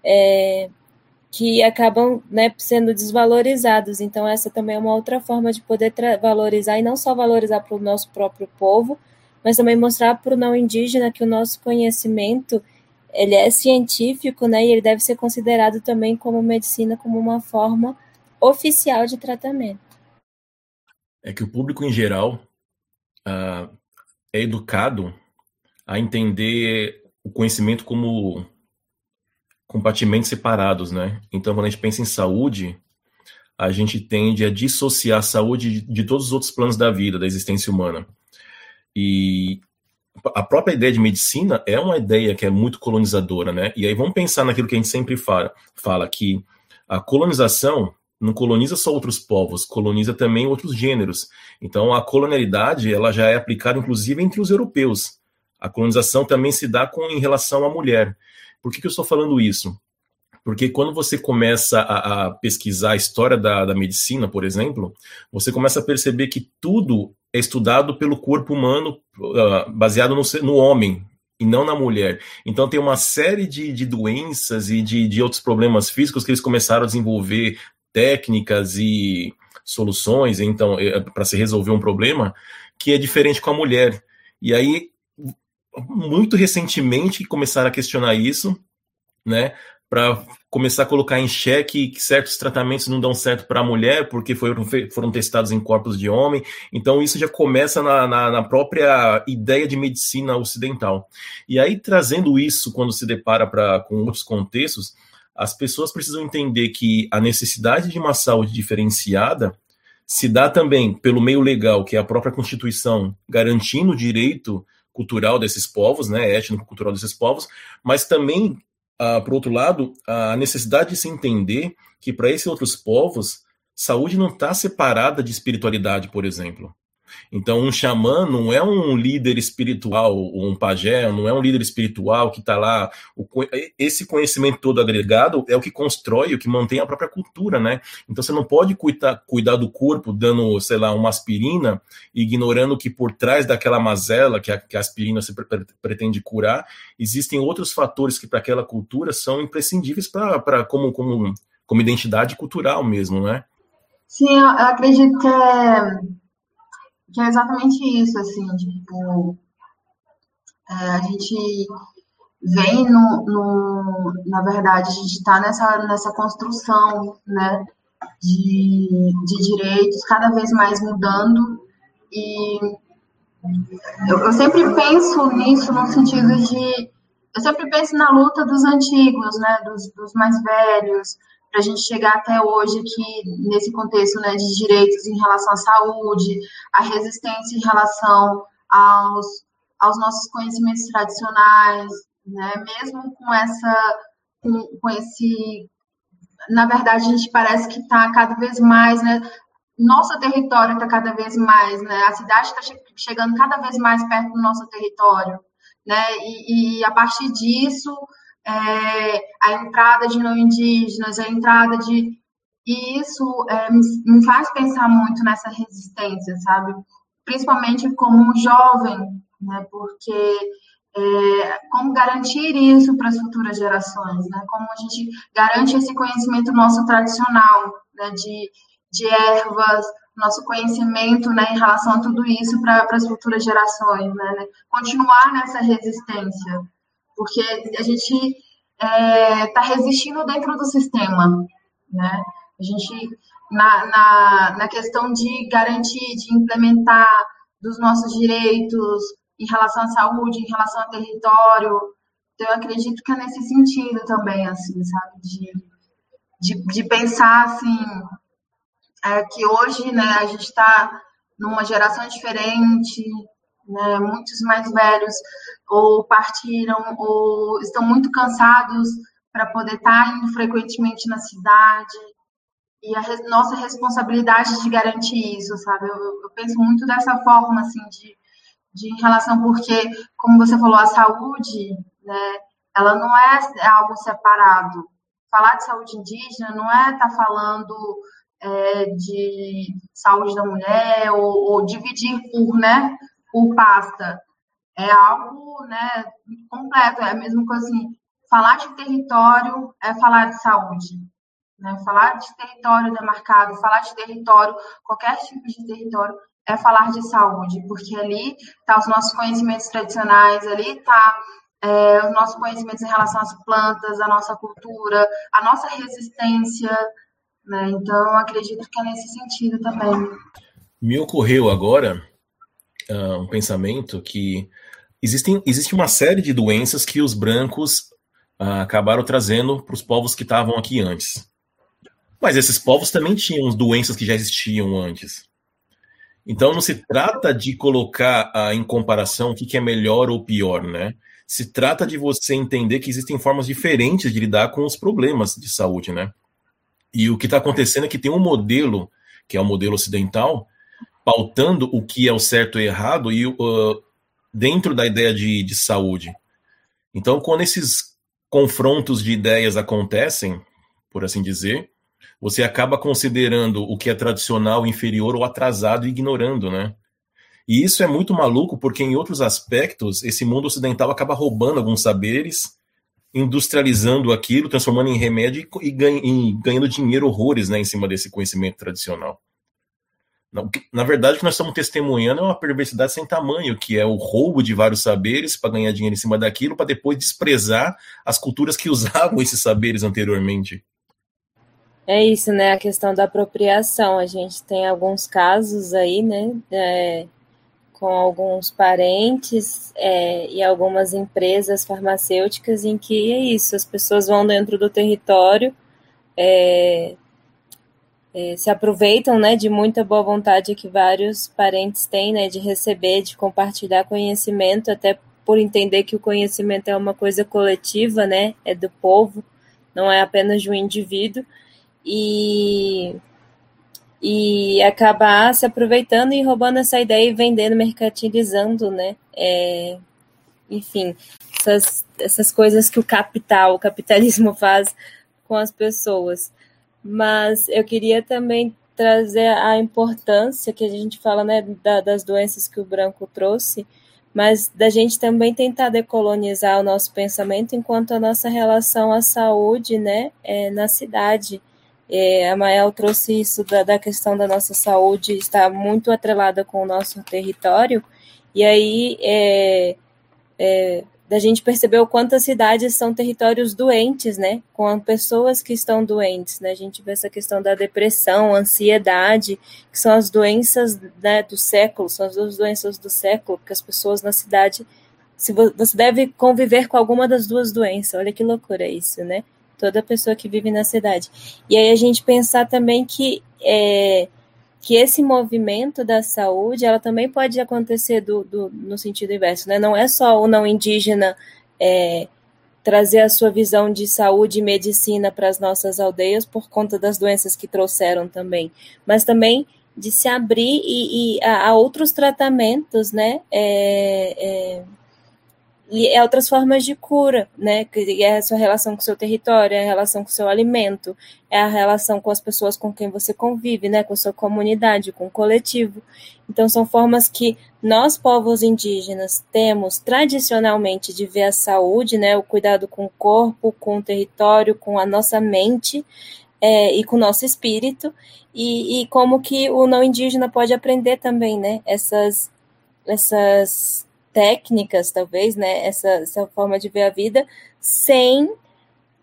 é, que acabam né, sendo desvalorizados. Então, essa também é uma outra forma de poder valorizar, e não só valorizar para o nosso próprio povo, mas também mostrar para o não indígena que o nosso conhecimento ele é científico, né, e ele deve ser considerado também como medicina, como uma forma oficial de tratamento. É que o público em geral uh, é educado a entender o conhecimento como compartimentos separados, né? Então, quando a gente pensa em saúde, a gente tende a dissociar a saúde de todos os outros planos da vida, da existência humana. E a própria ideia de medicina é uma ideia que é muito colonizadora, né? E aí vamos pensar naquilo que a gente sempre fala, fala que a colonização não coloniza só outros povos, coloniza também outros gêneros. Então a colonialidade ela já é aplicada inclusive entre os europeus. A colonização também se dá com em relação à mulher. Por que, que eu estou falando isso? Porque quando você começa a, a pesquisar a história da, da, medicina, por exemplo, você começa a perceber que tudo é estudado pelo corpo humano, uh, baseado no, no, homem e não na mulher. Então tem uma série de, de doenças e de, de outros problemas físicos que eles começaram a desenvolver técnicas e soluções, então, eh, para se resolver um problema, que é diferente com a mulher. E aí, muito recentemente, começaram a questionar isso, né? Para começar a colocar em xeque que certos tratamentos não dão certo para a mulher, porque foram, foram testados em corpos de homem. Então, isso já começa na, na, na, própria ideia de medicina ocidental. E aí, trazendo isso, quando se depara pra, com outros contextos, as pessoas precisam entender que a necessidade de uma saúde diferenciada se dá também pelo meio legal, que é a própria Constituição garantindo o direito cultural desses povos, né, étnico-cultural desses povos, mas também ah, por outro lado, a necessidade de se entender que para esses outros povos, saúde não está separada de espiritualidade, por exemplo. Então, um xamã não é um líder espiritual, um pajé, não é um líder espiritual que está lá. Esse conhecimento todo agregado é o que constrói, o que mantém a própria cultura, né? Então, você não pode cuidar, cuidar do corpo dando, sei lá, uma aspirina, ignorando que por trás daquela mazela que a, que a aspirina se pre pretende curar, existem outros fatores que para aquela cultura são imprescindíveis para como, como, como identidade cultural mesmo, né? Sim, eu acredito que é que é exatamente isso, assim, tipo, é, a gente vem no, no, na verdade, a gente está nessa, nessa construção, né, de, de direitos cada vez mais mudando e eu, eu sempre penso nisso no sentido de eu sempre penso na luta dos antigos, né, dos, dos mais velhos, para a gente chegar até hoje aqui nesse contexto né, de direitos em relação à saúde, a resistência em relação aos, aos nossos conhecimentos tradicionais, né, mesmo com essa com, com esse na verdade a gente parece que está cada vez mais, né, nosso território está cada vez mais, né, a cidade está che chegando cada vez mais perto do nosso território, né, e, e a partir disso é, a entrada de não indígenas, a entrada de. E isso é, me, faz pensar muito nessa resistência, sabe? Principalmente como jovem, né? Porque é, como garantir isso para as futuras gerações, né? Como a gente garante esse conhecimento nosso tradicional, né? De, de ervas, nosso conhecimento, né? Em relação a tudo isso para as futuras gerações, né? Continuar nessa resistência, porque a gente está é, tá resistindo dentro do sistema, né? A gente, na, na, na questão de garantir, de implementar dos nossos direitos em relação à saúde, em relação ao território, então, eu acredito que é nesse sentido também, assim, sabe, de, de, de pensar, assim, é, que hoje, né, a gente está numa geração diferente, né? Muitos mais velhos ou partiram ou estão muito cansados para poder estar tá indo frequentemente na cidade. E a nossa responsabilidade de garantir isso, sabe? Eu, eu penso muito dessa forma, assim, de, de em relação, porque, como você falou, a saúde, né, ela não é algo separado. Falar de saúde indígena não é estar tá falando é, de saúde da mulher ou, ou, dividir por, né, por pasta. É algo né, completo, é a mesma coisa assim. Falar de território é falar de saúde. Né? Falar de território demarcado, falar de território, qualquer tipo de território, é falar de saúde, porque ali tá os nossos conhecimentos tradicionais, ali está é, os nossos conhecimentos em relação às plantas, a nossa cultura, a nossa resistência, né? Então, acredito que é nesse sentido também. Me ocorreu agora uh, um pensamento que existem, existe uma série de doenças que os brancos uh, acabaram trazendo para os povos que estavam aqui antes. Mas esses povos também tinham doenças que já existiam antes. Então não se trata de colocar uh, em comparação o que, que é melhor ou pior, né? Se trata de você entender que existem formas diferentes de lidar com os problemas de saúde, né? E o que está acontecendo é que tem um modelo, que é o modelo ocidental, pautando o que é o certo e errado e uh, dentro da ideia de, de saúde. Então, quando esses confrontos de ideias acontecem, por assim dizer, você acaba considerando o que é tradicional inferior ou atrasado e ignorando, né? E isso é muito maluco porque em outros aspectos esse mundo ocidental acaba roubando alguns saberes, industrializando aquilo, transformando em remédio e, ganhando dinheiro horrores, né, em cima desse conhecimento tradicional. Na verdade, o que nós estamos testemunhando é uma perversidade sem tamanho, que é o roubo de vários saberes para ganhar dinheiro em cima daquilo, para depois desprezar as culturas que usavam esses saberes anteriormente. É isso, né? A questão da apropriação. A gente tem alguns casos aí, né? É, com alguns parentes é, e algumas empresas farmacêuticas em que é isso, as pessoas vão dentro do território, é, é, se aproveitam né, de muita boa vontade que vários parentes têm né, de receber, de compartilhar conhecimento, até por entender que o conhecimento é uma coisa coletiva, né, é do povo, não é apenas de um indivíduo, e e acabar se aproveitando e roubando essa ideia e vendendo, mercantilizando, né? É, enfim, essas, essas coisas que o capital, o capitalismo faz com as pessoas. Mas eu queria também trazer a importância que a gente fala né, da, das doenças que o branco trouxe, mas da gente também tentar decolonizar o nosso pensamento enquanto a nossa relação à saúde né, é, na cidade. É, a Mael trouxe isso da, da, questão da nossa saúde, está muito atrelada com o nosso território, e aí é, é, da gente perceber o quanto as cidades são territórios doentes, né, com pessoas que estão doentes, né, a gente vê essa questão da depressão, ansiedade, que são as doenças né, do século, são as duas doenças do século, porque as pessoas na cidade, se você deve conviver com alguma das duas doenças, olha que loucura isso, né, toda pessoa que vive na cidade. E aí a gente pensar também que é, que esse movimento da saúde, ela também pode acontecer do, do no sentido inverso, né? Não é só o não indígena é, trazer a sua visão de saúde e medicina para as nossas aldeias por conta das doenças que trouxeram também, mas também de se abrir e, e a, a, outros tratamentos, né? É, é e é outras formas de cura, né? Que é a sua relação com o seu território, é a relação com o seu alimento, é a relação com as pessoas com quem você convive, né? Com a sua comunidade, com o coletivo. Então, são formas que nós, povos indígenas, temos tradicionalmente de ver a saúde, né? O cuidado com o corpo, com o território, com a nossa mente é, e com o nosso espírito, e, e como que o não indígena pode aprender também, né? Essas, essas técnicas, talvez, né, essa, essa forma de ver a vida, sem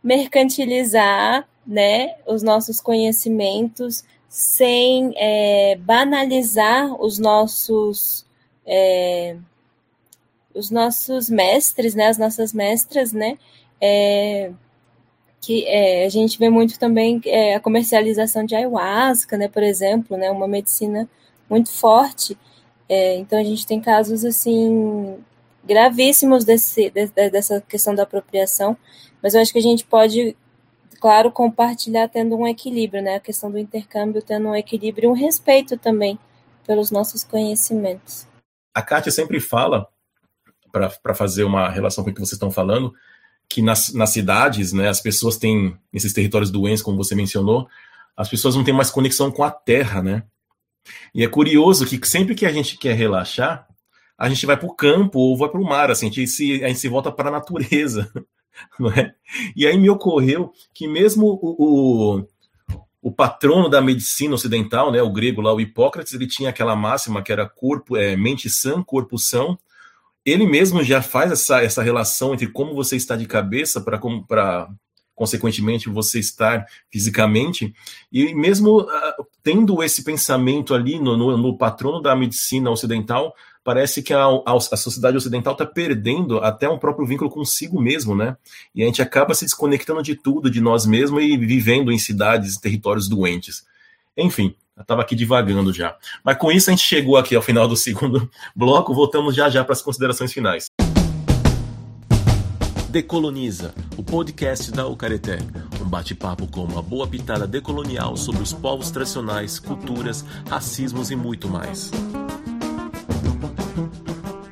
mercantilizar, né, os nossos conhecimentos, sem é, banalizar os nossos é, os nossos mestres, né, as nossas mestras, né, é, que é, a gente vê muito também é, a comercialização de ayahuasca, né, por exemplo, né, uma medicina muito forte é, então a gente tem casos assim gravíssimos desse, de, dessa questão da apropriação, mas eu acho que a gente pode, claro, compartilhar tendo um equilíbrio, né? A questão do intercâmbio tendo um equilíbrio e um respeito também pelos nossos conhecimentos. A Kátia sempre fala, para fazer uma relação com o que vocês estão falando, que nas, nas cidades, né, as pessoas têm, nesses territórios doentes, como você mencionou, as pessoas não têm mais conexão com a terra, né? E é curioso que sempre que a gente quer relaxar, a gente vai para o campo ou vai para o mar, assim, a gente se, a gente se volta para a natureza. Não é? E aí me ocorreu que mesmo o, o, o, patrono da medicina ocidental, né, o grego lá, o Hipócrates, ele tinha aquela máxima que era corpo, é, mente sã, corpo são. Ele mesmo já faz essa, essa relação entre como você está de cabeça para consequentemente você estar fisicamente, e mesmo uh, tendo esse pensamento ali no, no, no, patrono da medicina ocidental, parece que a, a, a sociedade ocidental está perdendo até um próprio vínculo consigo mesmo, né? E a gente acaba se desconectando de tudo, de nós mesmos e vivendo em cidades e territórios doentes. Enfim, eu estava aqui divagando já. Mas com isso a gente chegou aqui ao final do segundo bloco, voltamos já já para as considerações finais. Decoloniza, o podcast da Ucareté. Um bate-papo com uma boa pitada decolonial sobre os povos tradicionais, culturas, racismos e muito mais.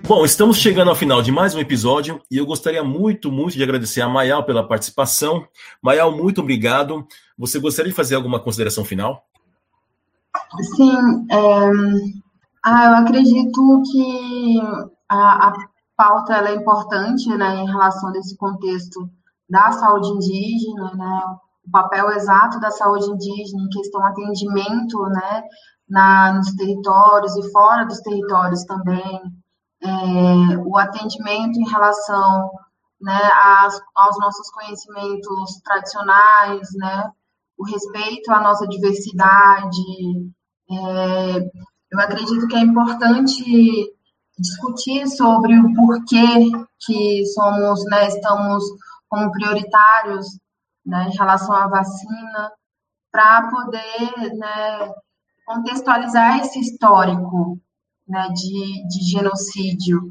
Bom, estamos chegando ao final de mais um episódio e eu gostaria muito, muito de agradecer a Mayal pela participação. Mayal, muito obrigado. Você gostaria de fazer alguma consideração final? Sim, é... ah, eu acredito que a, a pauta ela é importante né, em relação a esse contexto da saúde indígena, né, o papel exato da saúde indígena em questão atendimento, né, na, nos territórios e fora dos territórios também, é, o atendimento em relação né, às, aos nossos conhecimentos tradicionais, né, o respeito à nossa diversidade. É, eu acredito que é importante discutir sobre o porquê que somos, né, estamos como prioritários né, em relação à vacina, para poder né, contextualizar esse histórico né, de, de genocídio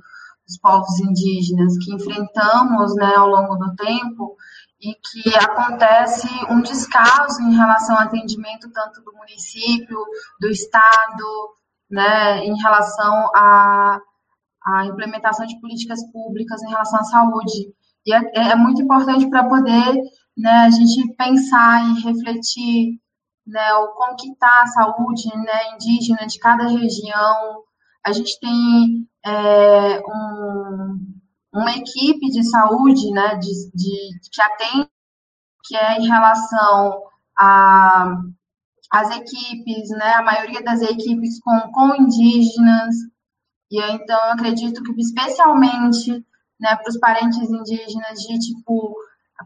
dos povos indígenas que enfrentamos né, ao longo do tempo e que acontece um descaso em relação ao atendimento tanto do município, do estado, né, em relação à, à implementação de políticas públicas em relação à saúde. E é, é muito importante para poder né, a gente pensar e refletir né, o como que está a saúde né, indígena de cada região. A gente tem é, um, uma equipe de saúde né, de, de, que atende, que é em relação a as equipes, né, a maioria das equipes com, com indígenas, e então eu acredito que especialmente né, para os parentes indígenas, de tipo,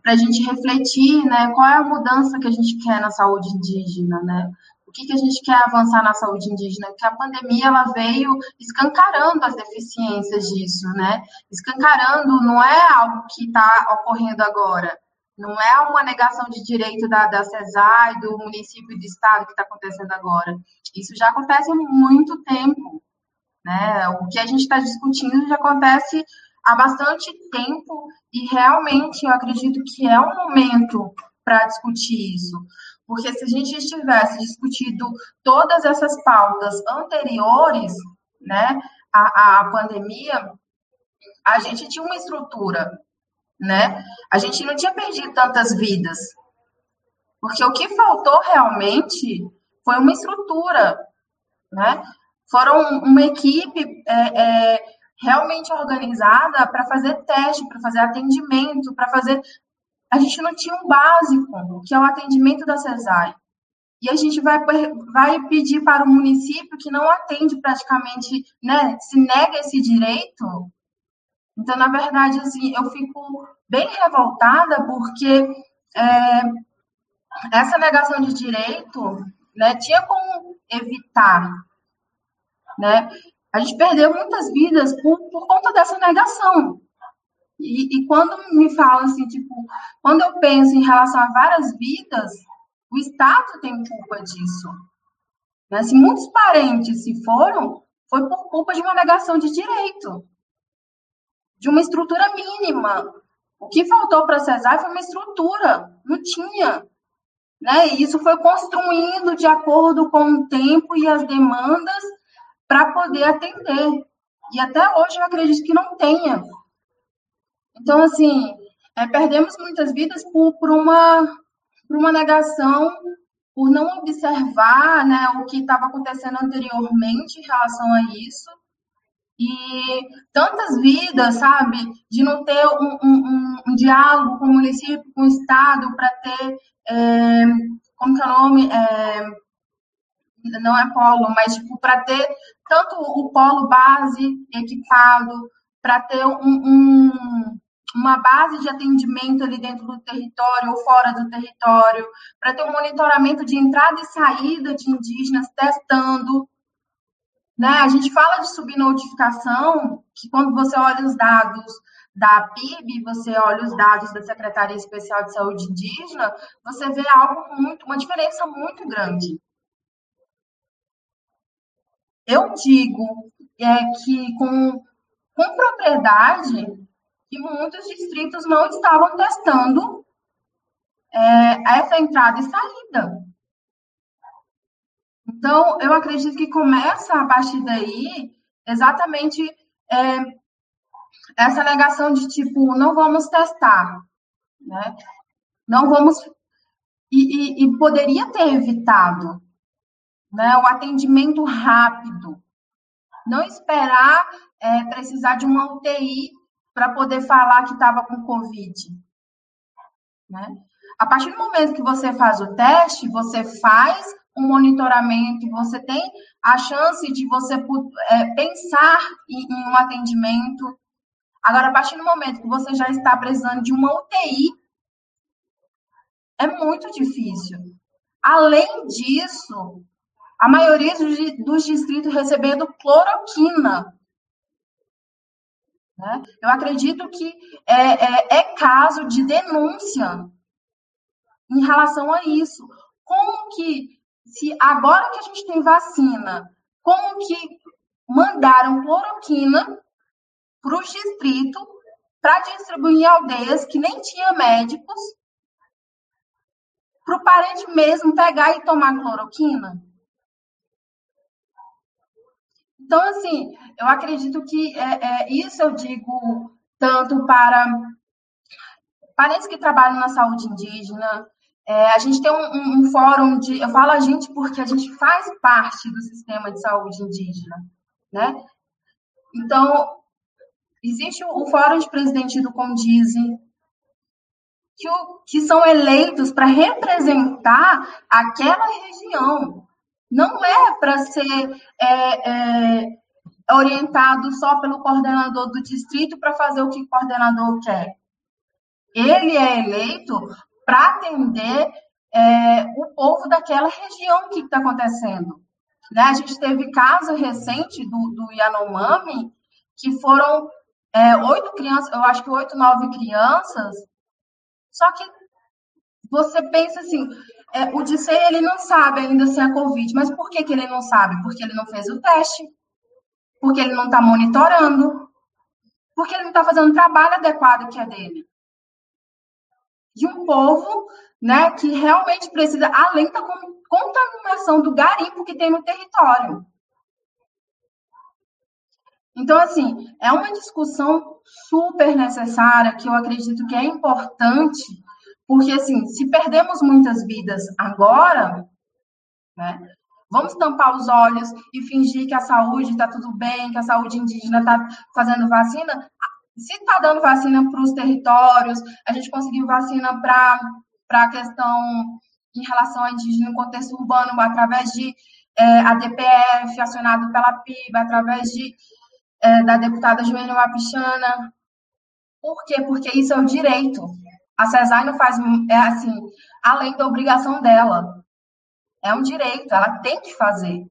para a gente refletir, né, qual é a mudança que a gente quer na saúde indígena, né? O que, que a gente quer avançar na saúde indígena? Porque a pandemia ela veio escancarando as deficiências disso, né? Escancarando não é algo que está ocorrendo agora, não é uma negação de direito da, da CESAI, do município e do estado que está acontecendo agora. Isso já acontece há muito tempo, né? O que a gente está discutindo já acontece há bastante tempo e realmente eu acredito que é um momento para discutir isso. Porque se a gente tivesse discutido todas essas pautas anteriores, né, à, à pandemia, a gente tinha uma estrutura, né? A gente não tinha perdido tantas vidas. Porque o que faltou realmente foi uma estrutura, né? Foram uma equipe é, é, realmente organizada para fazer teste, para fazer atendimento, para fazer. A gente não tinha um básico, que é o atendimento da CESAI. E a gente vai, vai pedir para o município que não atende praticamente, né, se nega esse direito. Então, na verdade, assim, eu fico bem revoltada porque é, essa negação de direito né, tinha como evitar. Né? A gente perdeu muitas vidas por, por conta dessa negação. E, e, quando me falam assim, tipo, quando eu penso em relação a várias vidas, o Estado tem culpa disso. Né? Se muitos parentes se foram, foi por culpa de uma negação de direito, de uma estrutura mínima. O que faltou para Cesar foi uma estrutura, não tinha. Né? E isso foi construindo de acordo com o tempo e as demandas para poder atender. E até hoje eu acredito que não tenha. Então, assim, é, perdemos muitas vidas por, por, uma, por uma negação, por não observar né, o que estava acontecendo anteriormente em relação a isso. E tantas vidas, sabe, de não ter um, um, um diálogo com o município, com o Estado, para ter, é, como que é o nome? É, não é polo, mas tipo, para ter tanto o polo base equipado, para ter um, um, uma base de atendimento ali dentro do território ou fora do território, para ter um monitoramento de entrada e saída de indígenas testando. Né? A gente fala de subnotificação, que quando você olha os dados da PIB, você olha os dados da Secretaria Especial de Saúde Indígena, você vê algo muito, uma diferença muito grande. Eu digo é, que com, com propriedade que muitos distritos não estavam testando é, essa entrada e saída. Então, eu acredito que começa a partir daí exatamente é, essa negação de tipo, não vamos testar, né? Não vamos. E, e, e poderia ter evitado, né? O atendimento rápido. Não esperar é, precisar de uma UTI para poder falar que estava com Covid. Né? A partir do momento que você faz o teste, você faz um monitoramento, você tem a chance de você é, pensar em, em um atendimento. Agora, a partir do momento que você já está precisando de uma UTI, é muito difícil. Além disso, a maioria dos distritos recebendo cloroquina. Né? Eu acredito que é, é, é caso de denúncia em relação a isso. Como que, se agora que a gente tem vacina, como que mandaram cloroquina para os distritos para distribuir em aldeias que nem tinha médicos, para o parente mesmo pegar e tomar cloroquina? Então, assim, eu acredito que é, é, isso eu digo tanto para parentes que trabalham na saúde indígena. É, a gente tem um, um, um, fórum de. Eu falo a gente porque a gente faz parte do sistema de saúde indígena, né? Então, existe o, o Fórum de Presidente do Condize, que, o, que são eleitos para representar aquela região. Não é para ser é, é, orientado só pelo coordenador do distrito para fazer o que o coordenador quer. Ele é eleito para atender é, o povo daquela região que está acontecendo. Né? A gente teve caso recente do, do Yanomami, que foram é, oito crianças, eu acho que oito, nove crianças, só que você pensa assim, é, o DICEI, ele não sabe ainda se é Covid, mas por que, que ele não sabe? Porque ele não fez o teste, porque ele não está monitorando, porque ele não está fazendo o trabalho adequado que é dele. De um povo né, que realmente precisa, além da contaminação do garimpo que tem no território. Então, assim, é uma discussão super necessária que eu acredito que é importante porque, assim, se perdemos muitas vidas agora, né, vamos tampar os olhos e fingir que a saúde está tudo bem, que a saúde indígena está fazendo vacina. Se está dando vacina para os territórios, a gente conseguiu vacina para a questão em relação a indígena no contexto urbano, através de é, a DPF, acionado pela PIB, através de, é, da deputada Joênia Wapichana. Por quê? Porque isso é o direito. A CESAI não faz, é assim, além da obrigação dela. É um direito, ela tem que fazer.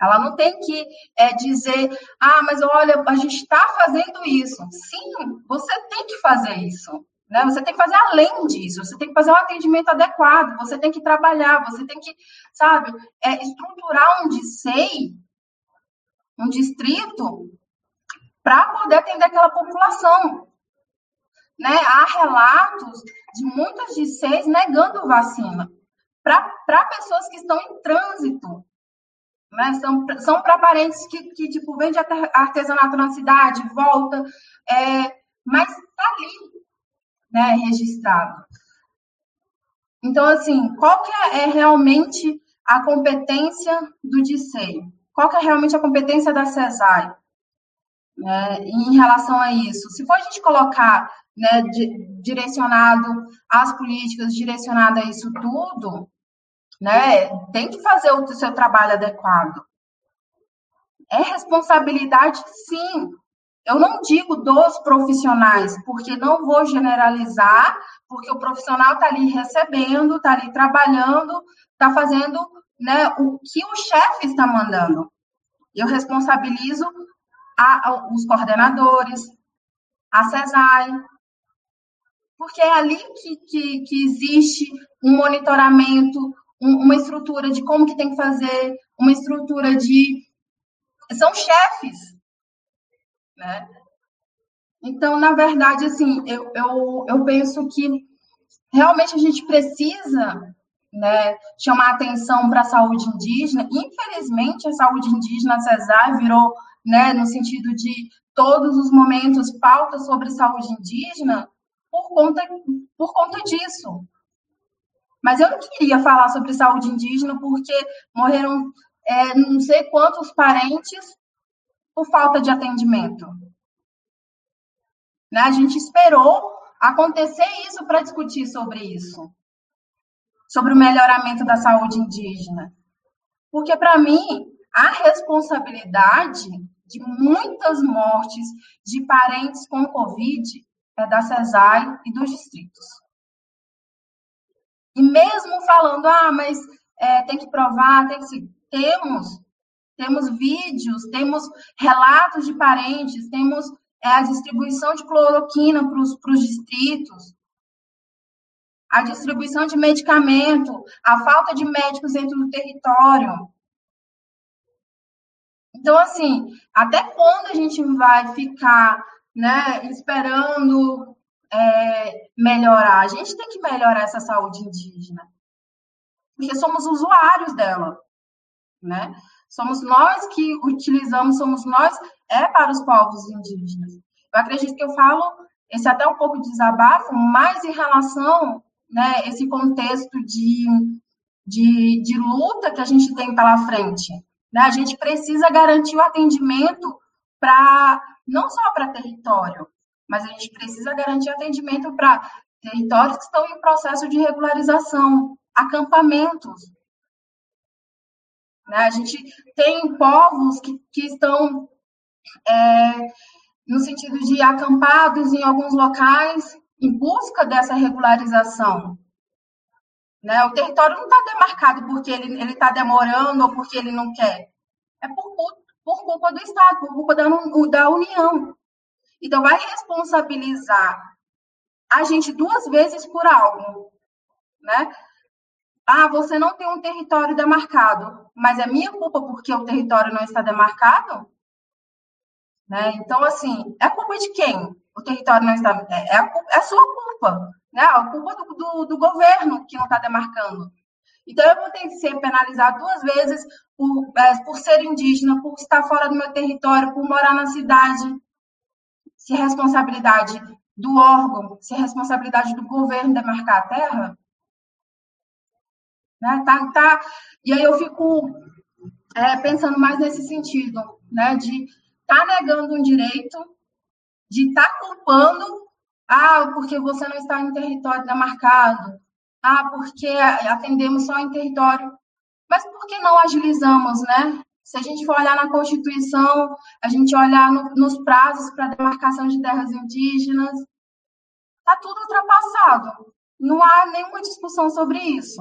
Ela não tem que é, dizer, ah, mas olha, a gente está fazendo isso. Sim, você tem que fazer isso. Né? Você tem que fazer além disso, você tem que fazer um atendimento adequado, você tem que trabalhar, você tem que, sabe, é, estruturar um DICEI, um distrito, para poder atender aquela população né, há relatos de muitas de seis negando vacina para pessoas que estão em trânsito. Né, são são para parentes que, que, tipo, vende artesanato na cidade, volta, é, mas está ali né, registrado. Então, assim, qual que é, é realmente a competência do DICEI? Qual que é realmente a competência da CESAI? Né, em relação a isso. Se for a gente colocar né, direcionado às políticas, direcionado a isso tudo, né, tem que fazer o seu trabalho adequado. É responsabilidade, sim. Eu não digo dos profissionais, porque não vou generalizar, porque o profissional está ali recebendo, está ali trabalhando, está fazendo né, o que o chefe está mandando. Eu responsabilizo a, a, os coordenadores, a CESAI, porque é ali que, que, que existe um monitoramento, um, uma estrutura de como que tem que fazer, uma estrutura de... São chefes, né? Então, na verdade, assim, eu, eu, eu penso que realmente a gente precisa né, chamar atenção para a saúde indígena. Infelizmente, a saúde indígena, CESAR, virou, né, no sentido de todos os momentos, pauta sobre saúde indígena, por conta, por conta disso. Mas eu não queria falar sobre saúde indígena porque morreram é, não sei quantos parentes por falta de atendimento. Né? A gente esperou acontecer isso para discutir sobre isso. sobre o melhoramento da saúde indígena? Porque, para mim, a responsabilidade de muitas mortes de parentes com Covid é da CESAI e dos distritos. E mesmo falando, ah, mas é, tem que provar, tem que. Temos, temos vídeos, temos relatos de parentes, temos é, a distribuição de cloroquina para os distritos, a distribuição de medicamento, a falta de médicos dentro do território. Então, assim, até quando a gente vai ficar né, esperando é, melhorar? A gente tem que melhorar essa saúde indígena, porque somos usuários dela, né? Somos nós que utilizamos, somos nós, é para os povos indígenas. Eu acredito que eu falo, esse até um pouco de desabafo, mais em relação, né, esse contexto de, de, de luta que a gente tem pela frente, né? A gente precisa garantir o atendimento para não só para território, mas a gente precisa garantir atendimento para territórios que estão em processo de regularização, acampamentos. Né? A gente tem povos que, que estão é, no sentido de acampados em alguns locais em busca dessa regularização. Né? O território não está demarcado porque ele está demorando ou porque ele não quer. É por, por culpa do Estado, por culpa da, da União. Então, vai responsabilizar a gente duas vezes por algo. Né? Ah, você não tem um território demarcado, mas é minha culpa porque o território não está demarcado? Né? Então, assim, é culpa de quem? O território não está. É, é, a, é a sua culpa. Né? A culpa do, do, do governo que não está demarcando. Então, eu vou ter que ser penalizado duas vezes por, é, por ser indígena, por estar fora do meu território, por morar na cidade. Se é responsabilidade do órgão, se é responsabilidade do governo demarcar a terra. Né? Tá, tá. E aí eu fico é, pensando mais nesse sentido, né? de estar tá negando um direito, de estar tá culpando ah, porque você não está em território demarcado. Ah, porque atendemos só em território. Mas por que não agilizamos, né? Se a gente for olhar na Constituição, a gente olhar no, nos prazos para demarcação de terras indígenas, está tudo ultrapassado. Não há nenhuma discussão sobre isso.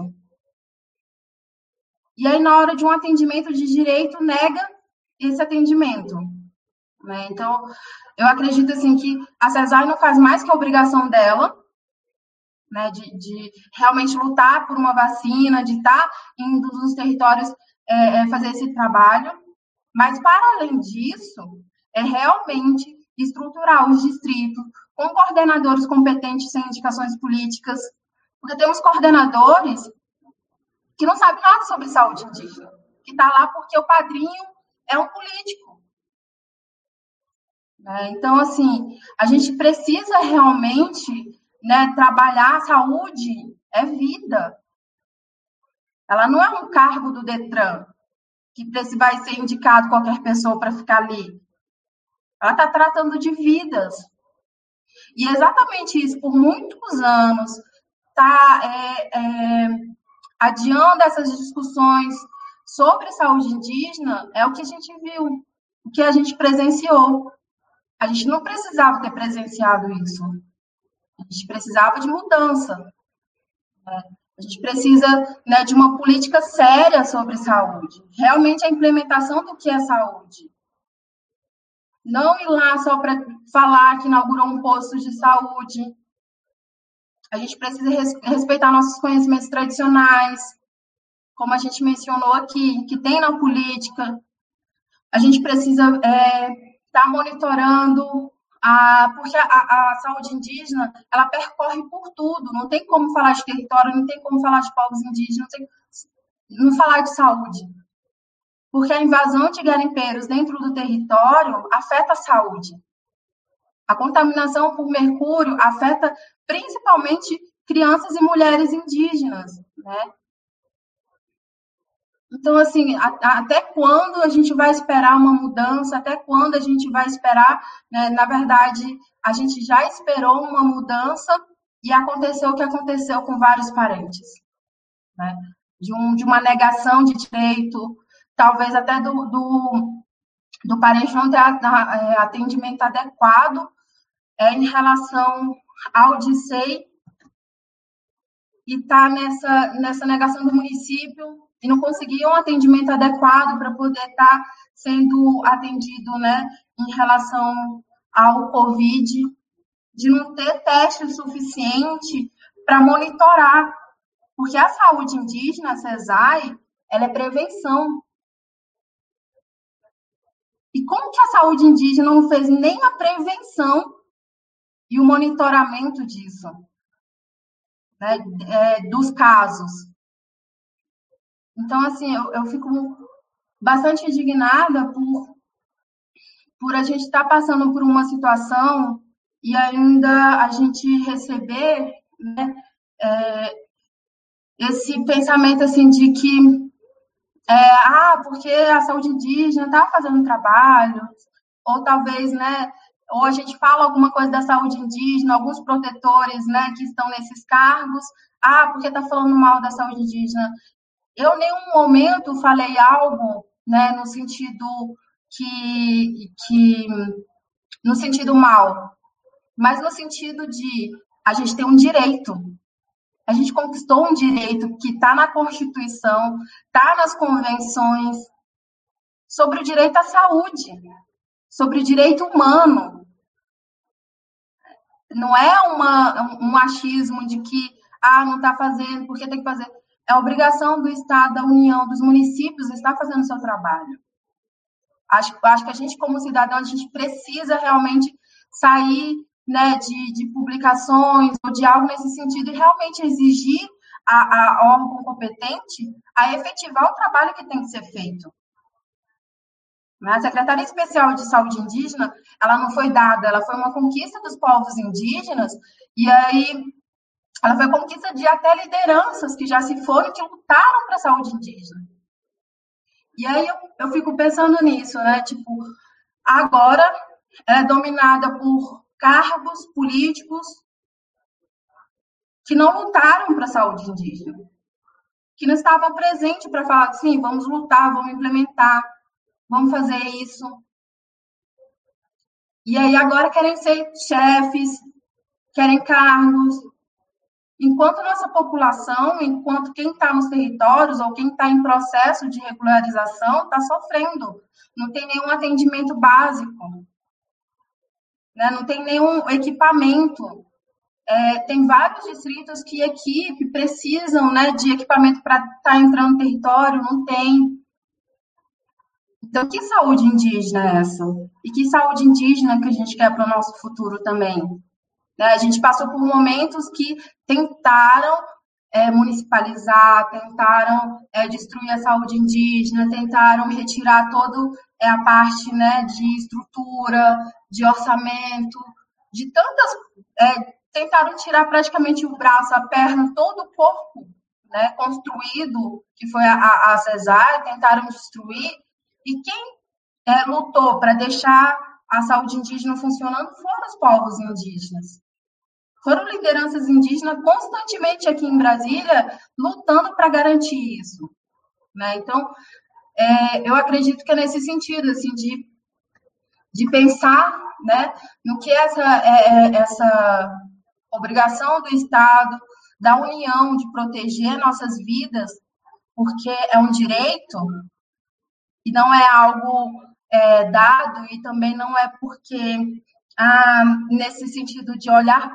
E aí, na hora de um atendimento de direito, nega esse atendimento. Né? Então, eu acredito assim que a CESAI não faz mais que a obrigação dela, né, de, de realmente lutar por uma vacina, de estar indo nos territórios é, é, fazer esse trabalho, mas para além disso, é realmente estruturar os distritos com coordenadores competentes sem indicações políticas, porque temos coordenadores que não sabem nada sobre saúde indígena, que está lá porque o padrinho é um político. Né? Então, assim, a gente precisa realmente né, trabalhar a saúde, é vida. Ela não é um cargo do Detran, que vai ser indicado qualquer pessoa para ficar ali. Ela está tratando de vidas. E exatamente isso, por muitos anos, está é, é, adiando essas discussões sobre saúde indígena, é o que a gente viu, o que a gente presenciou. A gente não precisava ter presenciado isso. A gente precisava de mudança. Né? A gente precisa né, de uma política séria sobre saúde. Realmente a implementação do que é saúde. Não ir lá só para falar que inaugurou um posto de saúde. A gente precisa respeitar nossos conhecimentos tradicionais, como a gente mencionou aqui, que tem na política. A gente precisa é, está monitorando, a, porque a, a, saúde indígena, ela percorre por tudo, não tem como falar de território, não tem como falar de povos indígenas, não, tem, não falar de saúde. Porque a invasão de garimpeiros dentro do território afeta a saúde. A contaminação por mercúrio afeta principalmente crianças e mulheres indígenas, né? Então, assim, a, a, até quando a gente vai esperar uma mudança? Até quando a gente vai esperar? Né? Na verdade, a gente já esperou uma mudança e aconteceu o que aconteceu com vários parentes. né? de, um, de uma negação de direito, talvez até do, do, do parente não ter é, atendimento adequado é, em relação ao DICEI e está nessa, nessa negação do município e não conseguir um atendimento adequado para poder estar tá sendo atendido né, em relação ao Covid, de não ter teste suficiente para monitorar, porque a saúde indígena, a CESAI, ela é prevenção. E como que a saúde indígena não fez nem a prevenção e o monitoramento disso? Né, é, dos casos. Então, assim, eu, eu fico bastante indignada por, por a gente estar tá passando por uma situação e ainda a gente receber né, é, esse pensamento assim de que é, ah, porque a saúde indígena está fazendo trabalho, ou talvez, né, ou a gente fala alguma coisa da saúde indígena, alguns protetores, né, que estão nesses cargos, ah, porque está falando mal da saúde indígena. Eu, em nenhum momento, falei algo, né, no sentido que, que no sentido mal, mas no sentido de a gente tem um direito. A gente conquistou um direito que está na Constituição, está nas convenções, sobre o direito à saúde, sobre direito humano. Não é uma, um achismo de que, ah, não está fazendo, porque tem que fazer. É obrigação do Estado, da União, dos municípios estar fazendo o seu trabalho. Acho, acho que a gente, como cidadão, a gente precisa realmente sair né, de, de publicações ou de algo nesse sentido e realmente exigir a, a órgão competente a efetivar o trabalho que tem que ser feito. A Secretaria Especial de Saúde Indígena, ela não foi dada, ela foi uma conquista dos povos indígenas, e aí ela foi conquista de até lideranças que já se foram, que lutaram para a saúde indígena. E aí eu, eu fico pensando nisso, né? Tipo, agora ela é dominada por cargos políticos que não lutaram para a saúde indígena, que não estavam presentes para falar assim, vamos lutar, vamos implementar, vamos fazer isso. E aí agora querem ser chefes, querem cargos, enquanto nossa população, enquanto quem está nos territórios ou quem está em processo de regularização está sofrendo, não tem nenhum atendimento básico, né? não tem nenhum equipamento. É, tem vários distritos que equipe precisam né, de equipamento para estar tá entrando no território, não tem. Então, que saúde indígena é essa? E que saúde indígena que a gente quer para o nosso futuro também? Né? A gente passou por momentos que tentaram é, municipalizar, tentaram é, destruir a saúde indígena, tentaram retirar toda é, a parte né, de estrutura, de orçamento, de tantas. É, tentaram tirar praticamente o braço, a perna, todo o corpo né, construído, que foi a, a, cesárea, tentaram destruir. E quem é, lutou para deixar a saúde indígena funcionando foram os povos indígenas foram lideranças indígenas constantemente aqui em Brasília lutando para garantir isso. Né? Então, é, eu acredito que é nesse sentido, assim, de, de pensar né, no que essa, é, é, essa obrigação do Estado, da União, de proteger nossas vidas, porque é um direito e não é algo é, dado, e também não é porque ah, nesse sentido de olhar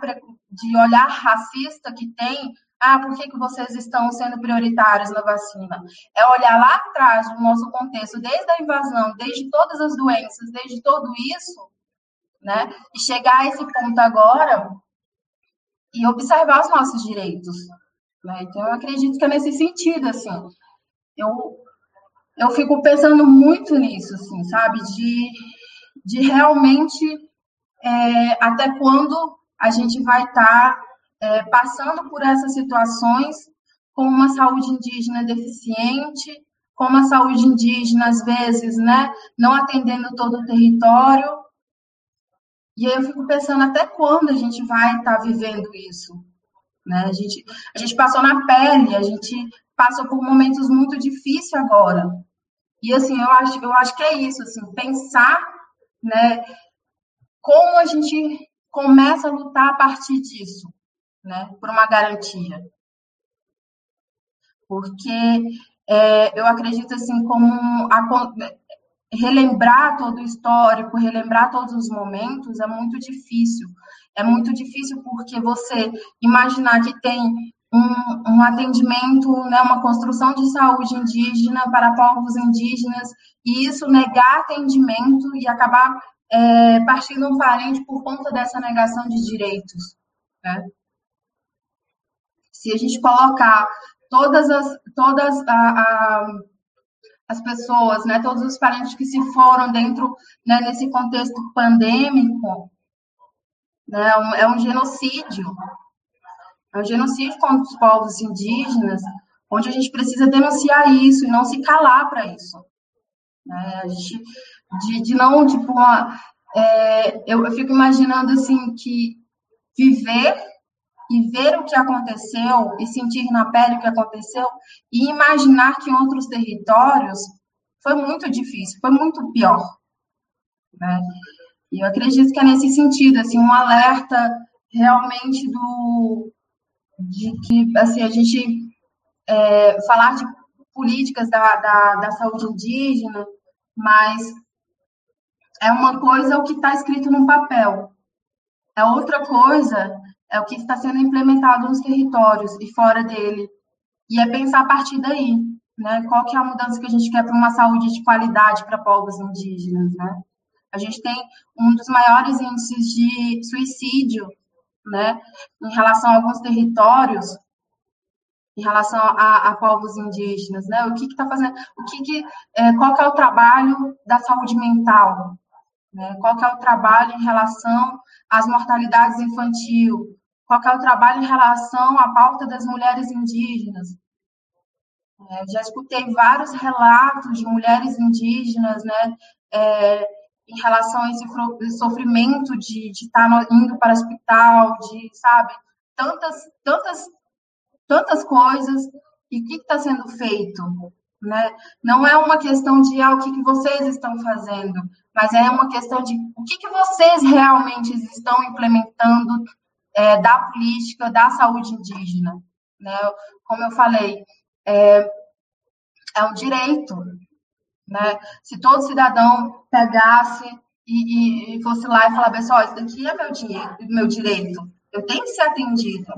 de olhar racista que tem, ah, por que, que vocês estão sendo prioritários na vacina? É olhar lá atrás, no nosso contexto, desde a invasão, desde todas as doenças, desde tudo isso, né? E chegar a esse ponto agora e observar os nossos direitos. Né? Então, eu acredito que é nesse sentido, assim. Eu, eu fico pensando muito nisso, assim, sabe? De, de realmente é, até quando a gente vai estar tá, é, passando por essas situações com uma saúde indígena deficiente, com uma saúde indígena, às vezes, né, não atendendo todo o território. E aí eu fico pensando até quando a gente vai estar tá vivendo isso. Né? A, gente, a gente passou na pele, a gente passou por momentos muito difíceis agora. E assim, eu acho, eu acho que é isso, assim, pensar, né, como a gente começa a lutar a partir disso, né, por uma garantia. Porque é, eu acredito, assim, como a, relembrar todo o histórico, relembrar todos os momentos é muito difícil. É muito difícil porque você imaginar que tem um, um, atendimento, né, uma construção de saúde indígena para povos indígenas, e isso negar atendimento e acabar é, partindo um parente por conta dessa negação de direitos. Né? Se a gente colocar todas as, todas a, a, as pessoas, né, todos os parentes que se foram dentro, né, nesse contexto pandêmico, né, é um, é um genocídio, é um genocídio contra os povos indígenas, onde a gente precisa denunciar isso e não se calar para isso. Né? A gente, de, de não, tipo, uma, é, eu, eu fico imaginando, assim, que viver e ver o que aconteceu e sentir na pele o que aconteceu e imaginar que em outros territórios foi muito difícil, foi muito pior. Né? E eu acredito que é nesse sentido, assim, um alerta realmente do, de que assim, a gente é, falar de políticas da, da, da saúde indígena, mas é uma coisa o que está escrito no papel. É outra coisa é o que está sendo implementado nos territórios e fora dele. E é pensar a partir daí, né? Qual que é a mudança que a gente quer para uma saúde de qualidade para povos indígenas, né? A gente tem um dos maiores índices de suicídio né, em relação a alguns territórios, em relação a, a povos indígenas, né? O que está fazendo? O que, que é, qual que é o trabalho da saúde mental? Né? Qual que é o trabalho em relação às mortalidades infantil? Qual que é o trabalho em relação à pauta das mulheres indígenas? É, já escutei vários relatos de mulheres indígenas, né? É, em relação a esse sofrimento de estar tá indo para o hospital, de, sabe, tantas, tantas, tantas coisas, e o que está sendo feito, né? Não é uma questão de ah, o que, que vocês estão fazendo, mas é uma questão de o que, que vocês realmente estão implementando é, da política da saúde indígena, né? Como eu falei, é, é um direito, né? Se todo cidadão pegasse e, e, e fosse lá e falasse, pessoal, isso daqui é meu, dinheiro, meu direito, eu tenho que ser atendido.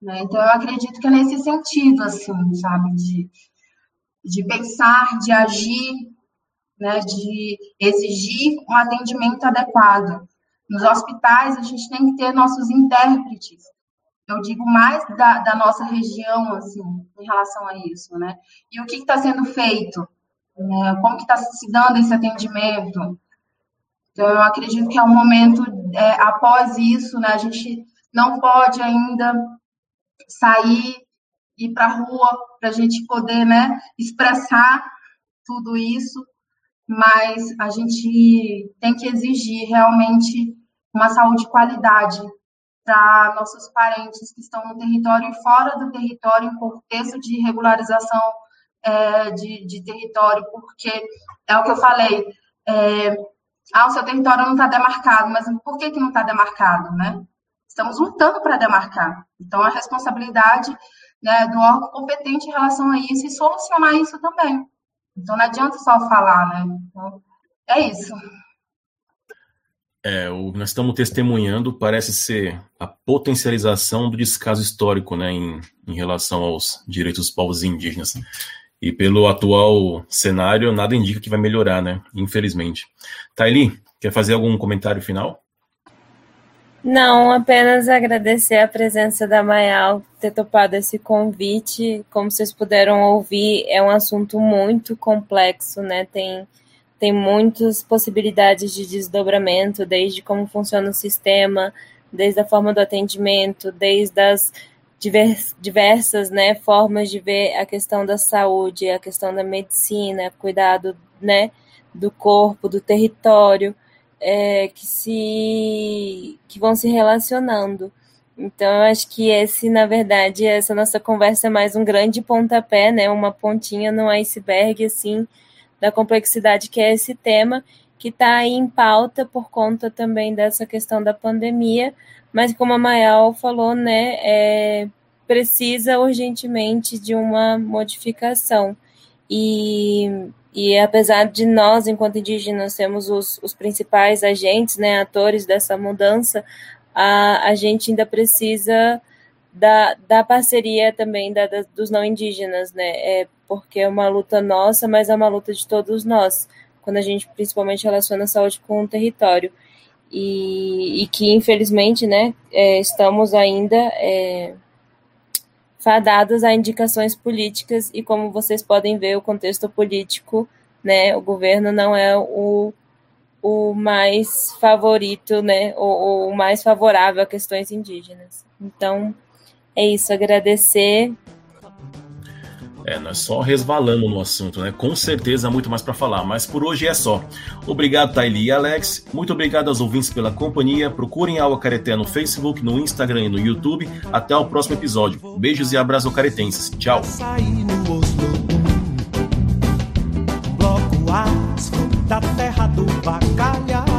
Né? Então, eu acredito que é nesse sentido, assim, sabe, de, de pensar, de agir, né, de exigir um atendimento adequado. Nos hospitais, a gente tem que ter nossos intérpretes, eu digo mais da, da, nossa região, assim, em relação a isso, né? E o que está sendo feito? Né? Como que está se dando esse atendimento? Então, eu acredito que é um momento, é, após isso, né, a gente não pode ainda sair, ir para a rua, para a gente poder, né, expressar tudo isso, mas a gente tem que exigir realmente uma saúde de qualidade para nossos parentes que estão no território e fora do território, em contexto de regularização é, de, de, território, porque é o que eu falei, é, ah, o seu território não está demarcado, mas por que, que não está demarcado, né? Estamos lutando para demarcar. Então, a responsabilidade né, do órgão competente em relação a isso e solucionar isso também. Então, não adianta só falar, né? Então, é isso. É, o, nós estamos testemunhando, parece ser a potencialização do descaso histórico né, em, em relação aos direitos dos povos indígenas. E pelo atual cenário, nada indica que vai melhorar, né? Infelizmente. Taili, quer fazer algum comentário final? Não, apenas agradecer a presença da Mayal, ter topado esse convite. Como vocês puderam ouvir, é um assunto muito complexo, né? Tem tem muitas possibilidades de desdobramento, desde como funciona o sistema, desde a forma do atendimento, desde as diversas né, formas de ver a questão da saúde, a questão da medicina, cuidado né, do corpo, do território, é, que, se, que vão se relacionando. Então, eu acho que esse, na verdade, essa nossa conversa é mais um grande pontapé, né? Uma pontinha no iceberg, assim, da complexidade que é esse tema, que está em pauta por conta também dessa questão da pandemia, mas como a Mayal falou, né, é, precisa urgentemente de uma modificação. E, e apesar de nós, enquanto indígenas, sermos os, os principais agentes, né, atores dessa mudança, a, a gente ainda precisa da, da parceria também da, da, dos não indígenas, né? É porque é uma luta nossa, mas é uma luta de todos nós, quando a gente principalmente relaciona a saúde com o território. E, e que, infelizmente, né, é, estamos ainda é, fadados a indicações políticas, e como vocês podem ver, o contexto político, né, o governo não é o o mais favorito, né, o, o mais favorável a questões indígenas. Então, é isso, agradecer. É, nós só resvalamos no assunto, né? Com certeza há muito mais para falar, mas por hoje é só. Obrigado, Taili e Alex. Muito obrigado aos ouvintes pela companhia. Procurem a Careté no Facebook, no Instagram e no YouTube. Até o próximo episódio. Beijos e abraços caretenses. Tchau. da terra do bacalhau.